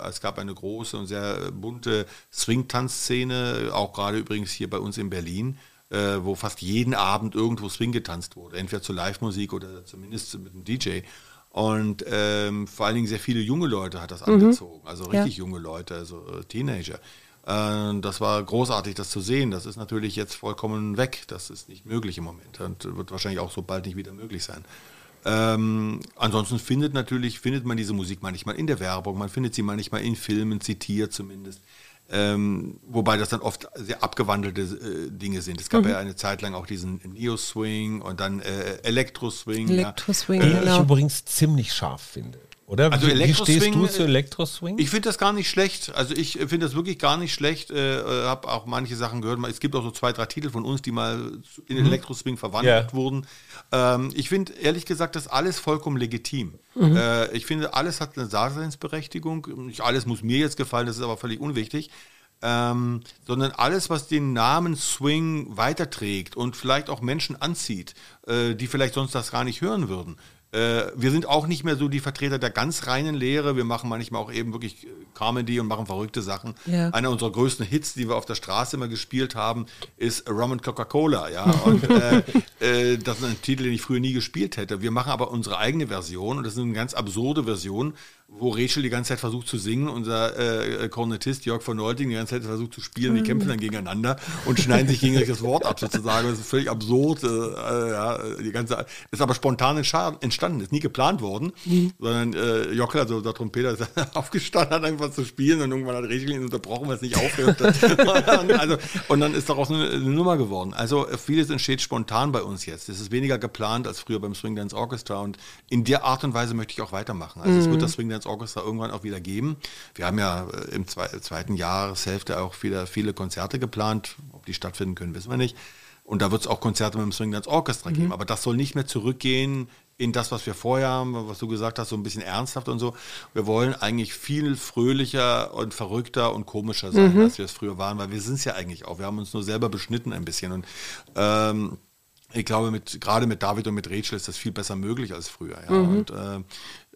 Es gab eine große und sehr bunte Swing-Tanzszene, auch gerade übrigens hier bei uns in Berlin, wo fast jeden Abend irgendwo Swing getanzt wurde, entweder zur Live-Musik oder zumindest mit einem DJ. Und ähm, vor allen Dingen sehr viele junge Leute hat das mhm. angezogen, also richtig ja. junge Leute, also Teenager. Äh, das war großartig, das zu sehen. Das ist natürlich jetzt vollkommen weg. Das ist nicht möglich im Moment und wird wahrscheinlich auch so bald nicht wieder möglich sein. Ähm, ansonsten findet natürlich, findet man diese Musik manchmal in der Werbung, man findet sie manchmal in Filmen, zitiert zumindest. Ähm, wobei das dann oft sehr abgewandelte äh, Dinge sind. Es gab mhm. ja eine Zeit lang auch diesen Neo-Swing und dann äh, Elektro-Swing. Elektro-Swing, ja. äh, genau. Ich übrigens ziemlich scharf finde. Oder? Also wie, wie stehst du zu Elektroswing? Ich finde das gar nicht schlecht. Also ich finde das wirklich gar nicht schlecht. Äh, äh habe auch manche Sachen gehört. Es gibt auch so zwei, drei Titel von uns, die mal in mhm. Elektroswing verwandelt yeah. wurden. Ähm, ich finde ehrlich gesagt das alles vollkommen legitim. Mhm. Äh, ich finde, alles hat eine Daseinsberechtigung. Nicht alles muss mir jetzt gefallen, das ist aber völlig unwichtig. Ähm, sondern alles, was den Namen Swing weiterträgt und vielleicht auch Menschen anzieht, äh, die vielleicht sonst das gar nicht hören würden. Äh, wir sind auch nicht mehr so die Vertreter der ganz reinen Lehre. Wir machen manchmal auch eben wirklich äh, Comedy und machen verrückte Sachen. Ja. Einer unserer größten Hits, die wir auf der Straße immer gespielt haben, ist Rum and Coca-Cola. Ja? Und, äh, äh, das ist ein Titel, den ich früher nie gespielt hätte. Wir machen aber unsere eigene Version und das ist eine ganz absurde Version, wo Rachel die ganze Zeit versucht zu singen, unser äh, Kornettist Jörg von Neulting die ganze Zeit versucht zu spielen, die kämpfen dann gegeneinander und schneiden sich gegenseitig das Wort ab sozusagen. Das ist völlig absurd. Äh, äh ja, die ganze, ist aber spontan entstanden, ist nie geplant worden, mhm. sondern äh, Jockel, also der Trompeter, ist aufgestanden, hat einfach zu spielen und irgendwann hat Rachel ihn unterbrochen, weil es nicht aufhört. also, und dann ist daraus eine, eine Nummer geworden. Also vieles entsteht spontan bei uns jetzt. Es ist weniger geplant als früher beim Swing Dance Orchestra und in der Art und Weise möchte ich auch weitermachen. Also mhm. es wird das Swing Dance Dance Orchestra irgendwann auch wieder geben. Wir haben ja äh, im zweiten Jahreshälfte auch wieder viele Konzerte geplant. Ob die stattfinden können, wissen wir nicht. Und da wird es auch Konzerte mit dem Swing Dance Orchestra mhm. geben. Aber das soll nicht mehr zurückgehen in das, was wir vorher haben, was du gesagt hast, so ein bisschen ernsthaft und so. Wir wollen eigentlich viel fröhlicher und verrückter und komischer sein, mhm. als wir es früher waren, weil wir sind es ja eigentlich auch. Wir haben uns nur selber beschnitten ein bisschen. Und ähm, ich glaube, mit, gerade mit David und mit Rachel ist das viel besser möglich als früher. Ja. Mhm. Und äh,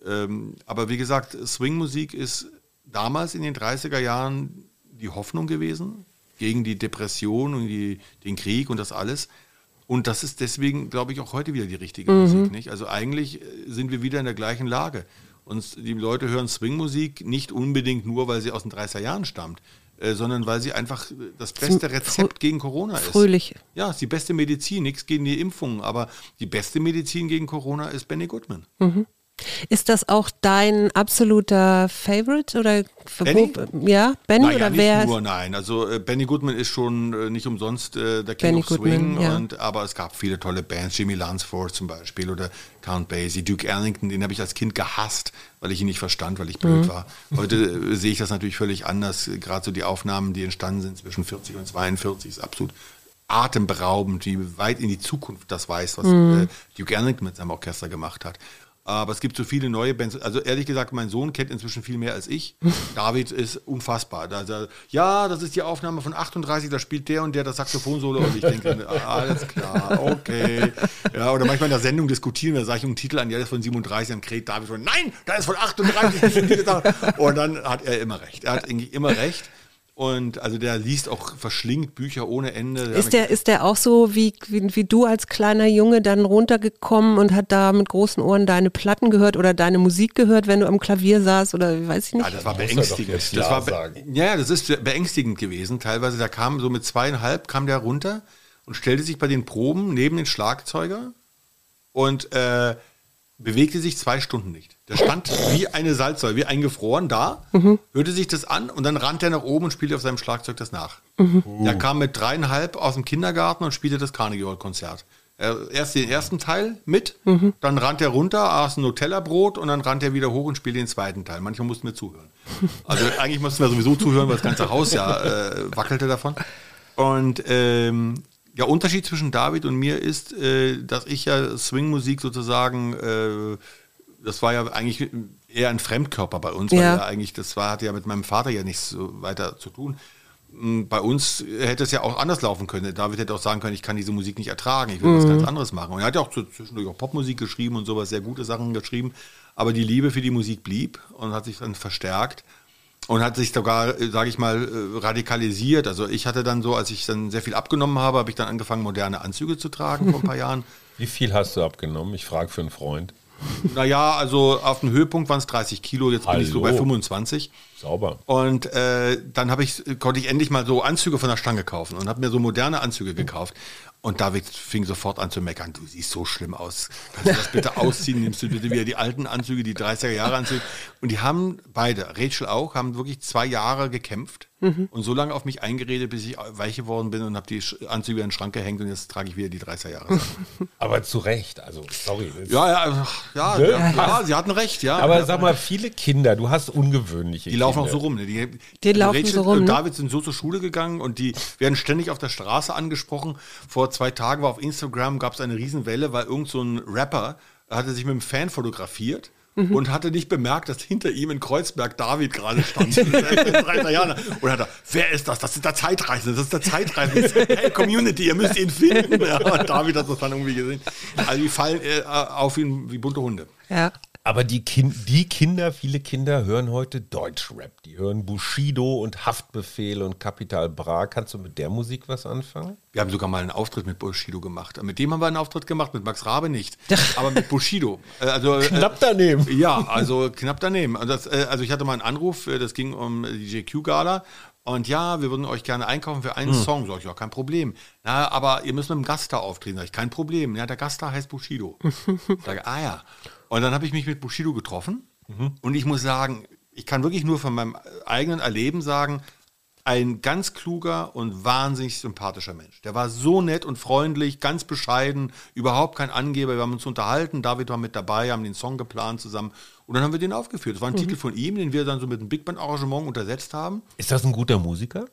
ähm, aber wie gesagt, Swingmusik ist damals in den 30er Jahren die Hoffnung gewesen gegen die Depression und die, den Krieg und das alles. Und das ist deswegen, glaube ich, auch heute wieder die richtige mhm. Musik. Nicht? Also eigentlich äh, sind wir wieder in der gleichen Lage. Und die Leute hören Swingmusik nicht unbedingt nur, weil sie aus den 30er Jahren stammt, äh, sondern weil sie einfach das beste Rezept gegen Corona ist. Fröhlich. Ja, ist die beste Medizin, nichts gegen die Impfungen, aber die beste Medizin gegen Corona ist Benny Goodman. Mhm. Ist das auch dein absoluter Favorite oder Benny? ja Benny naja, oder nicht wer? Nur nein, also äh, Benny Goodman ist schon äh, nicht umsonst äh, der King Benny of Swing, Goodman, ja. und, aber es gab viele tolle Bands, Jimmy Lansford zum Beispiel oder Count Basie, Duke Ellington, den habe ich als Kind gehasst, weil ich ihn nicht verstand, weil ich blöd mhm. war. Heute äh, sehe ich das natürlich völlig anders. Gerade so die Aufnahmen, die entstanden sind zwischen 40 und 42, ist absolut atemberaubend, wie weit in die Zukunft das weiß, was mhm. äh, Duke Ellington mit seinem Orchester gemacht hat. Aber es gibt so viele neue Bands. Also ehrlich gesagt, mein Sohn kennt inzwischen viel mehr als ich. David ist unfassbar. Also, ja, das ist die Aufnahme von 38, da spielt der und der das Saxophon-Solo. Und ich denke, alles klar, okay. Ja, oder manchmal in der Sendung diskutieren, da sage ich einen Titel an, ja, das ist von 37, dann kräht David von, nein, da ist von 38. und dann hat er immer recht. Er hat irgendwie immer recht. Und also der liest auch, verschlingt Bücher ohne Ende. Ist der, ist der auch so wie, wie, wie, du als kleiner Junge dann runtergekommen und hat da mit großen Ohren deine Platten gehört oder deine Musik gehört, wenn du am Klavier saßt oder weiß ich nicht? Ja, das war beängstigend. Das war be ja, das ist beängstigend gewesen. Teilweise, da kam so mit zweieinhalb, kam der runter und stellte sich bei den Proben neben den Schlagzeuger und äh, bewegte sich zwei Stunden nicht. Der stand wie eine Salzsäule, wie eingefroren da, mhm. hörte sich das an und dann rannte er nach oben und spielte auf seinem Schlagzeug das nach. Mhm. Er kam mit dreieinhalb aus dem Kindergarten und spielte das Carnegie Hall Konzert. erst den ersten Teil mit, mhm. dann rannte er runter, aß ein Nutella-Brot und dann rannte er wieder hoch und spielte den zweiten Teil. Manchmal mussten wir zuhören. Also eigentlich mussten wir sowieso zuhören, weil das ganze Haus ja äh, wackelte davon. Und ähm, der Unterschied zwischen David und mir ist, äh, dass ich ja Swing-Musik sozusagen, äh, das war ja eigentlich eher ein Fremdkörper bei uns, weil ja. eigentlich, das war, hatte ja mit meinem Vater ja nichts so weiter zu tun. Hm, bei uns hätte es ja auch anders laufen können. David hätte auch sagen können, ich kann diese Musik nicht ertragen, ich will mhm. was ganz anderes machen. Und er hat ja auch zwischendurch auch Popmusik geschrieben und sowas, sehr gute Sachen geschrieben. aber die Liebe für die Musik blieb und hat sich dann verstärkt und hat sich sogar, sage ich mal, äh, radikalisiert. Also ich hatte dann so, als ich dann sehr viel abgenommen habe, habe ich dann angefangen, moderne Anzüge zu tragen vor ein paar Jahren. Wie viel hast du abgenommen? Ich frage für einen Freund. Naja, also auf dem Höhepunkt waren es 30 Kilo, jetzt bin ich so bei Hallo. 25. Sauber. Und äh, dann habe ich, konnte ich endlich mal so Anzüge von der Stange kaufen und habe mir so moderne Anzüge gekauft. Und David fing sofort an zu meckern, du siehst so schlimm aus. Kannst du das bitte ausziehen? Nimmst du bitte wieder die alten Anzüge, die 30er Jahre Anzüge? Und die haben beide, Rachel auch, haben wirklich zwei Jahre gekämpft und so lange auf mich eingeredet, bis ich weich geworden bin und habe die Anzüge in den Schrank gehängt und jetzt trage ich wieder die 30er Jahre. Aber zu Recht, also sorry. ja, ja, ja, Ne? ja, ja, sie hatten recht, ja. Aber ja. sag mal, viele Kinder, du hast ungewöhnliche Die laufen auch Kinder. so rum. Ne? Die, Die laufen Rachel so rum, und ne? David sind so zur Schule gegangen und die werden ständig auf der Straße angesprochen. Vor zwei Tagen war auf Instagram, gab es eine Riesenwelle, weil irgend so ein Rapper hatte sich mit einem Fan fotografiert. Mhm. Und hatte nicht bemerkt, dass hinter ihm in Kreuzberg David gerade stand. in 30er Jahren. Und hat er, wer ist das? Das ist der Zeitreisende, das ist der Zeitreisende. Hey Community, ihr müsst ihn finden. Ja, und David hat das dann irgendwie gesehen. Also die fallen äh, auf ihn wie bunte Hunde. Ja. Aber die, kind, die Kinder, viele Kinder hören heute Deutschrap. Die hören Bushido und Haftbefehl und Capital Bra. Kannst du mit der Musik was anfangen? Wir haben sogar mal einen Auftritt mit Bushido gemacht. Mit dem haben wir einen Auftritt gemacht, mit Max Rabe nicht. Aber mit Bushido. Äh, Also, äh, Knapp daneben. Ja, also knapp daneben. Also, das, äh, also ich hatte mal einen Anruf, das ging um die JQ-Gala. Und ja, wir würden euch gerne einkaufen für einen Song. Sag ich, ja, kein Problem. Na, aber ihr müsst mit dem Gaststar auftreten. Sag ich, kein Problem. Ja, der Gaststar heißt Bushido. Sag ich, ah ja. Und dann habe ich mich mit Bushido getroffen. Und ich muss sagen, ich kann wirklich nur von meinem eigenen Erleben sagen, ein ganz kluger und wahnsinnig sympathischer Mensch. Der war so nett und freundlich, ganz bescheiden, überhaupt kein Angeber. Wir haben uns unterhalten, David war mit dabei, haben den Song geplant zusammen und dann haben wir den aufgeführt. Das war ein Titel von ihm, den wir dann so mit einem Big Band Arrangement untersetzt haben. Ist das ein guter Musiker?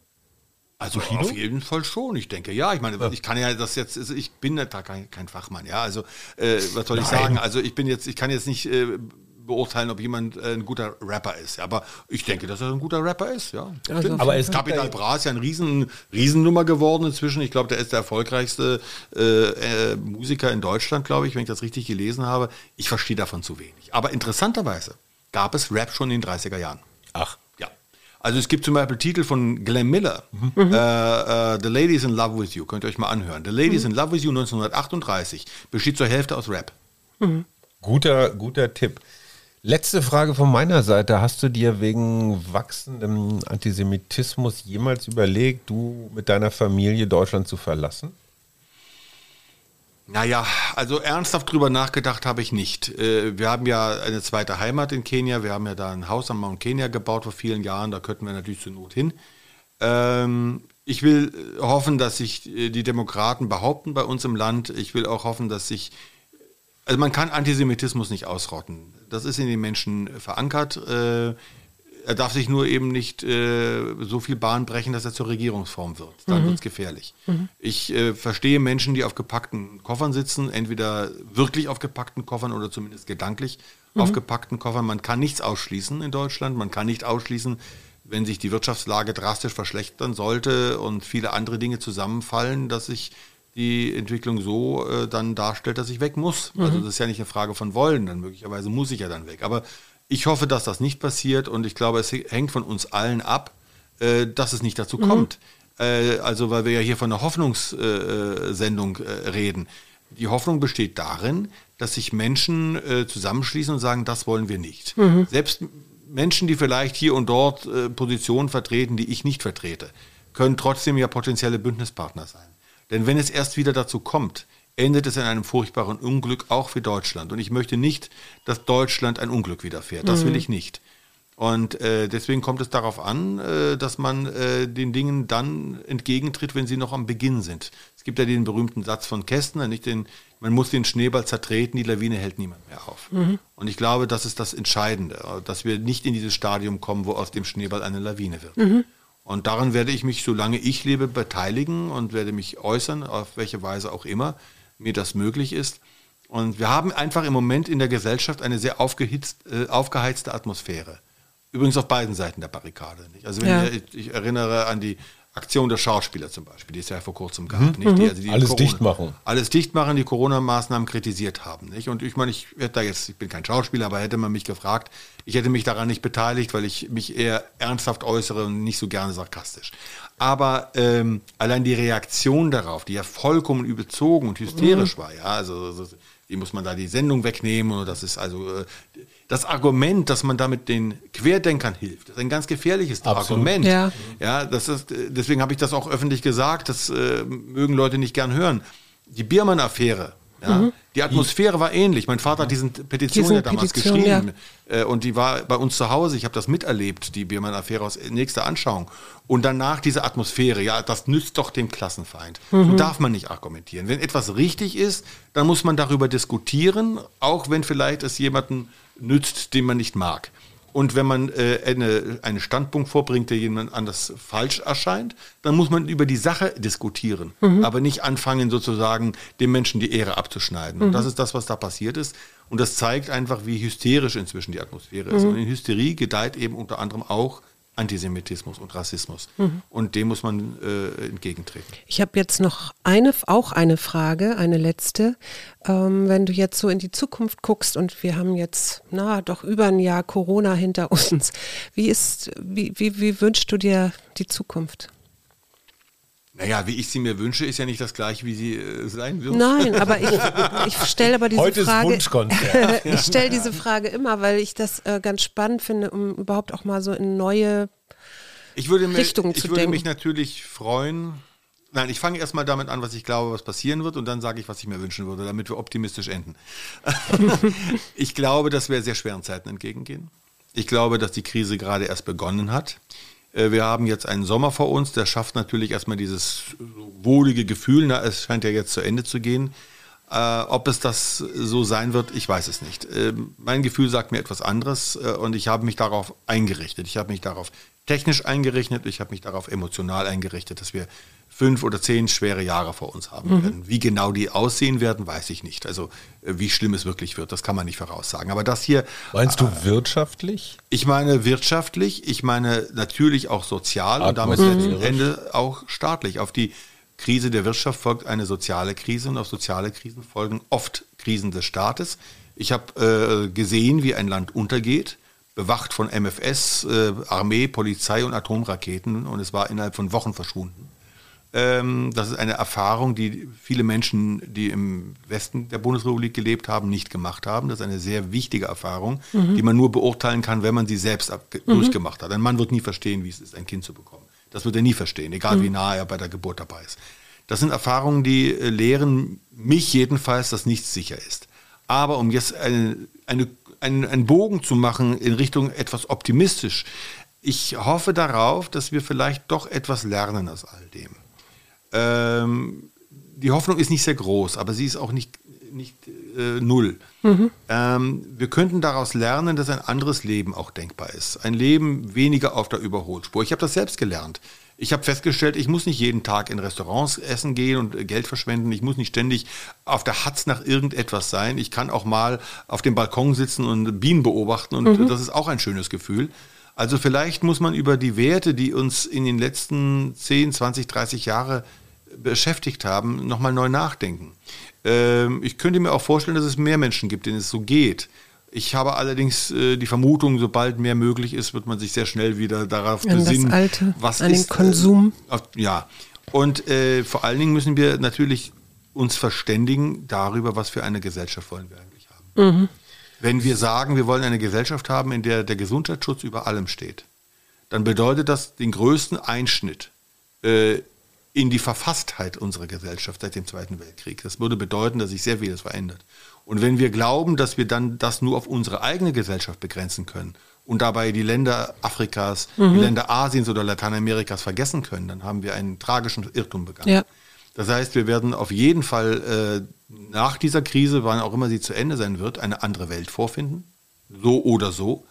Also auf jeden Fall schon, ich denke. Ja, ich meine, ich kann ja das jetzt, also ich bin ja da kein, kein Fachmann, ja. Also, äh, was soll ich Nein. sagen? Also ich bin jetzt, ich kann jetzt nicht äh, beurteilen, ob jemand äh, ein guter Rapper ist. Aber ich denke, dass er ein guter Rapper ist, ja. Also. Aber es Capital ja- Bra ist ja ein riesen, Riesennummer geworden inzwischen. Ich glaube, der ist der erfolgreichste äh, äh, Musiker in Deutschland, glaube ich, wenn ich das richtig gelesen habe. Ich verstehe davon zu wenig. Aber interessanterweise gab es Rap schon in den 30er Jahren. Ach, Ja. Also es gibt zum Beispiel Titel von Glenn Miller, äh, äh, The Lady is in Love with You, könnt ihr euch mal anhören. The Lady is in Love with You 1938 besteht zur Hälfte aus Rap. guter, guter Tipp. Letzte Frage von meiner Seite. Hast du dir wegen wachsendem Antisemitismus jemals überlegt, du mit deiner Familie Deutschland zu verlassen? Naja, also ernsthaft drüber nachgedacht habe ich nicht. Äh, Wir haben ja eine zweite Heimat in Kenia. Wir haben ja da ein Haus am Mount Kenya gebaut vor vielen Jahren. Da könnten wir natürlich zur Not hin. Ähm, Ich will hoffen, dass sich äh, die Demokraten behaupten bei uns im Land. Ich will auch hoffen, dass sich also man kann Antisemitismus nicht ausrotten. Das ist in den Menschen äh, verankert. Äh, Er darf sich nur eben nicht äh, so viel Bahn brechen, dass er zur Regierungsform wird. Dann wird es gefährlich. Ich äh, verstehe Menschen, die auf gepackten Koffern sitzen, entweder wirklich auf gepackten Koffern oder zumindest gedanklich auf gepackten Koffern. Man kann nichts ausschließen in Deutschland. Man kann nicht ausschließen, wenn sich die Wirtschaftslage drastisch verschlechtern sollte und viele andere Dinge zusammenfallen, dass sich die Entwicklung so äh, dann darstellt, dass ich weg muss. Also das ist ja nicht eine Frage von wollen, dann möglicherweise muss ich ja dann weg. Aber ich hoffe, dass das nicht passiert und ich glaube, es hängt von uns allen ab, äh, dass es nicht dazu kommt. Äh, also weil wir ja hier von einer Hoffnungssendung äh, reden. Die Hoffnung besteht darin, dass sich Menschen äh, zusammenschließen und sagen, das wollen wir nicht. Selbst Menschen, die vielleicht hier und dort äh, Positionen vertreten, die ich nicht vertrete, können trotzdem ja potenzielle Bündnispartner sein. Denn wenn es erst wieder dazu kommt, endet es in einem furchtbaren Unglück auch für Deutschland. Und ich möchte nicht, dass Deutschland ein Unglück widerfährt. Das will ich nicht. Und äh, deswegen kommt es darauf an, äh, dass man äh, den Dingen dann entgegentritt, wenn sie noch am Beginn sind. Es gibt ja den berühmten Satz von Kästner, nicht den, man muss den Schneeball zertreten, die Lawine hält niemand mehr auf. Und ich glaube, das ist das Entscheidende, dass wir nicht in dieses Stadium kommen, wo aus dem Schneeball eine Lawine wird. Und daran werde ich mich, solange ich lebe, beteiligen und werde mich äußern, auf welche Weise auch immer mir das möglich ist. Und wir haben einfach im Moment in der Gesellschaft eine sehr aufgehitzt, äh, aufgeheizte Atmosphäre. Übrigens auf beiden Seiten der Barrikade. Nicht? Also wenn Ja. ich, ich erinnere an die Aktion der Schauspieler zum Beispiel, die es ja vor kurzem gab. Nicht? Die, also die Alles Corona- dicht machen. Alles dicht machen, die Corona-Maßnahmen kritisiert haben. Nicht? Und ich meine, ich hätte da jetzt, ich bin kein Schauspieler, aber hätte man mich gefragt, ich hätte mich daran nicht beteiligt, weil ich mich eher ernsthaft äußere und nicht so gerne sarkastisch. Aber ähm, allein die Reaktion darauf, die ja vollkommen überzogen und hysterisch war, ja, also, also wie muss man da die Sendung wegnehmen oder das ist also äh, das Argument, dass man damit den Querdenkern hilft, ist ein ganz gefährliches Absolut. Argument. Ja. Ja, das ist, deswegen habe ich das auch öffentlich gesagt, das äh, mögen Leute nicht gern hören. Die Biermann-Affäre, ja, die Atmosphäre war ähnlich. Mein Vater hat diesen Petition Diesen ja damals Petition, geschrieben. Äh, und die war bei uns zu Hause. Ich habe das miterlebt, die Biermann-Affäre aus nächster Anschauung. Und danach diese Atmosphäre, ja, das nützt doch dem Klassenfeind. So darf man nicht argumentieren. Wenn etwas richtig ist, dann muss man darüber diskutieren, auch wenn vielleicht es jemanden nützt, den man nicht mag. Und wenn man äh, eine, einen Standpunkt vorbringt, der jemand anders falsch erscheint, dann muss man über die Sache diskutieren, aber nicht anfangen, sozusagen dem Menschen die Ehre abzuschneiden. Und das ist das, was da passiert ist. Und das zeigt einfach, wie hysterisch inzwischen die Atmosphäre ist. Und in Hysterie gedeiht eben unter anderem auch Antisemitismus und Rassismus. Und dem muss man äh, entgegentreten. Ich habe jetzt noch eine, auch eine Frage, eine letzte. Ähm, wenn du jetzt so in die Zukunft guckst und wir haben jetzt, na, doch über ein Jahr Corona hinter uns. Wie ist, wie, wie, wie wünschst du dir die Zukunft? Naja, wie ich sie mir wünsche, ist ja nicht das gleiche, wie sie äh, sein wird. Nein, aber ich, ich stelle aber diese Heute ist Frage. Wunschkonzert. ich stelle diese Frage immer, weil ich das äh, ganz spannend finde, um überhaupt auch mal so in neue. Ich würde, mir, Richtungen ich zu würde denken. mich natürlich freuen. Nein, ich fange erstmal damit an, was ich glaube, was passieren wird, und dann sage ich, was ich mir wünschen würde, damit wir optimistisch enden. ich glaube, dass wir sehr schweren Zeiten entgegengehen. Ich glaube, dass die Krise gerade erst begonnen hat. Äh, Wir haben jetzt einen Sommer vor uns, der schafft natürlich erstmal dieses wohlige Gefühl, na, es scheint ja jetzt zu Ende zu gehen. Äh, ob es das so sein wird, ich weiß es nicht. Ähm, mein Gefühl sagt mir etwas anderes äh, und ich habe mich darauf eingerichtet. Ich habe mich darauf technisch eingerichtet, ich habe mich darauf emotional eingerichtet, dass wir fünf oder zehn schwere Jahre vor uns haben werden. Wie genau die aussehen werden, weiß ich nicht. Also äh, wie schlimm es wirklich wird, das kann man nicht voraussagen. Aber das hier, Meinst du wirtschaftlich? ich meine wirtschaftlich, ich meine natürlich auch sozial und damit letzten Ende auch staatlich. Auf die Krise der Wirtschaft folgt eine soziale Krise und auf soziale Krisen folgen oft Krisen des Staates. Ich habe äh, gesehen, wie ein Land untergeht, bewacht von MFS, äh, Armee, Polizei und Atomraketen und es war innerhalb von Wochen verschwunden. Ähm, das ist eine Erfahrung, die viele Menschen, die im Westen der Bundesrepublik gelebt haben, nicht gemacht haben. Das ist eine sehr wichtige Erfahrung, die man nur beurteilen kann, wenn man sie selbst ab- durchgemacht hat. Ein Mann wird nie verstehen, wie es ist, ein Kind zu bekommen. Das wird er nie verstehen, egal wie nah er bei der Geburt dabei ist. Das sind Erfahrungen, die äh, lehren mich jedenfalls, dass nichts sicher ist. Aber um jetzt eine, eine, einen, einen Bogen zu machen in Richtung etwas optimistisch, ich hoffe darauf, dass wir vielleicht doch etwas lernen aus all dem. Ähm, die Hoffnung ist nicht sehr groß, aber sie ist auch nicht, nicht äh, null. Ähm, wir könnten daraus lernen, dass ein anderes Leben auch denkbar ist. Ein Leben weniger auf der Überholspur. Ich habe das selbst gelernt. Ich habe festgestellt, ich muss nicht jeden Tag in Restaurants essen gehen und äh, Geld verschwenden. Ich muss nicht ständig auf der Hatz nach irgendetwas sein. Ich kann auch mal auf dem Balkon sitzen und Bienen beobachten und das ist auch ein schönes Gefühl. Also vielleicht muss man über die Werte, die uns in den letzten 10, 20, 30 Jahre beschäftigt haben, nochmal neu nachdenken. Ähm, ich könnte mir auch vorstellen, dass es mehr Menschen gibt, denen es so geht. Ich habe allerdings äh, die Vermutung, sobald mehr möglich ist, wird man sich sehr schnell wieder darauf An das besinnen, Alte, was an den ist, Konsum. Äh, ja, und äh, vor allen Dingen müssen wir natürlich uns verständigen darüber, was für eine Gesellschaft wollen wir eigentlich haben. Wenn wir sagen, wir wollen eine Gesellschaft haben, in der der Gesundheitsschutz über allem steht, dann bedeutet das den größten Einschnitt äh, in die Verfasstheit unserer Gesellschaft seit dem Zweiten Weltkrieg. Das würde bedeuten, dass sich sehr vieles verändert. Und wenn wir glauben, dass wir dann das nur auf unsere eigene Gesellschaft begrenzen können und dabei die Länder Afrikas, die Länder Asiens oder Lateinamerikas vergessen können, dann haben wir einen tragischen Irrtum begangen. Ja. Das heißt, wir werden auf jeden Fall äh, nach dieser Krise, wann auch immer sie zu Ende sein wird, eine andere Welt vorfinden. So oder so.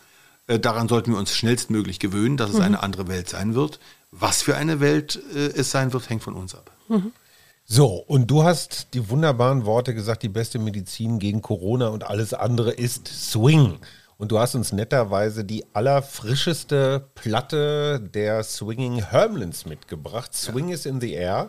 Äh, daran sollten wir uns schnellstmöglich gewöhnen, dass es eine andere Welt sein wird. Was für eine Welt äh, es sein wird, hängt von uns ab. So, und du hast die wunderbaren Worte gesagt, die beste Medizin gegen Corona und alles andere ist Swing. Und du hast uns netterweise die allerfrischeste Platte der Swinging Hermlins mitgebracht. Swing is in the Air.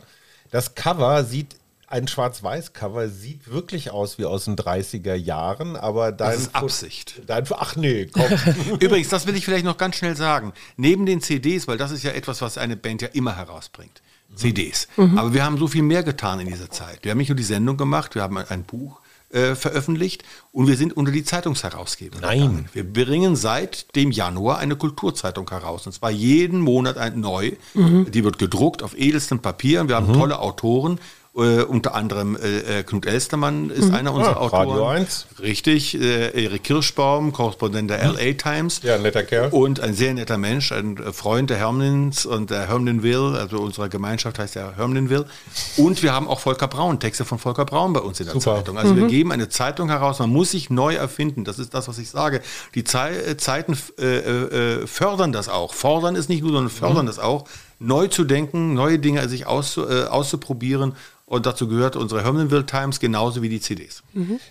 Das Cover sieht, ein Schwarz-Weiß-Cover sieht wirklich aus wie aus den 30er Jahren, aber dein. Das ist Absicht. Dein, ach nee, komm. Übrigens, das will ich vielleicht noch ganz schnell sagen. Neben den CDs, weil das ist ja etwas, was eine Band ja immer herausbringt. CDs. Aber wir haben so viel mehr getan in dieser Zeit. Wir haben nicht nur die Sendung gemacht, wir haben ein Buch äh, veröffentlicht und wir sind unter die Zeitungsherausgeber. Nein. gegangen. Wir bringen seit dem Januar eine Kulturzeitung heraus. Und zwar jeden Monat ein neu. Die wird gedruckt auf edelstem Papier. Wir haben tolle Autoren. Äh, unter anderem äh, äh, Knut Elstermann ist einer unserer Ah, Autoren. Radio 1. Richtig, äh, Erik Kirschbaum, Korrespondent der LA Times. Ja, netter Kerl. Und ein sehr netter Mensch, ein Freund der Hermlins und der Hermlinville, also unserer Gemeinschaft heißt ja Hermlinville. Und wir haben auch Volker Braun, Texte von Volker Braun bei uns in der Super. Zeitung. Also wir geben eine Zeitung heraus, man muss sich neu erfinden. Das ist das, was ich sage. Die Zei äh, Zeiten äh, fördern das auch. Fordern ist nicht gut, sondern fördern das auch. Neu zu denken, neue Dinge sich auszu, äh, auszuprobieren. Und dazu gehört unsere Hermlinville Times genauso wie die CDs.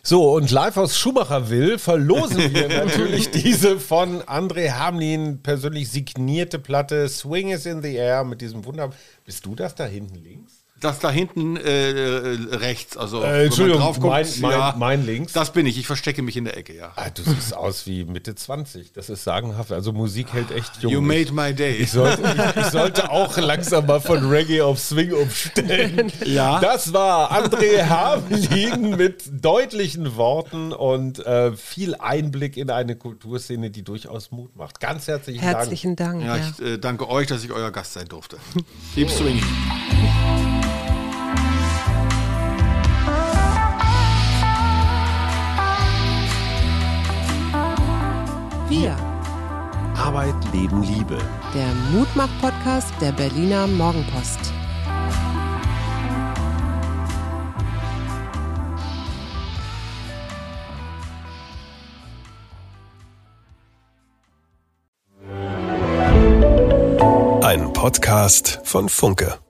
So, und live aus Schumacherville verlosen wir natürlich diese von André Hamlin persönlich signierte Platte Swing is in the Air mit diesem Wunder. Bist du das da hinten links? Das da hinten äh, rechts, also Äh, Entschuldigung, drauf guckt, mein- mein- mein links. Das bin ich, ich verstecke mich in der Ecke, ja. Ah, du siehst aus wie Mitte 20. Das ist sagenhaft. Also Musik hält echt jung. You made my day. Ich sollte, ich, ich sollte auch langsam mal von Reggae auf Swing umstellen. Ja. Das war André Hamelin mit deutlichen Worten und äh, viel Einblick in eine Kulturszene, die durchaus Mut macht. Ganz herzlichen, Herzlichen Dank. Ja, ja. ich äh, danke euch, dass ich euer Gast sein durfte. Keep swinging. Wir. Arbeit, Leben, Liebe. der Mutmach-Podcast der Berliner Morgenpost. Ein Podcast von Funke.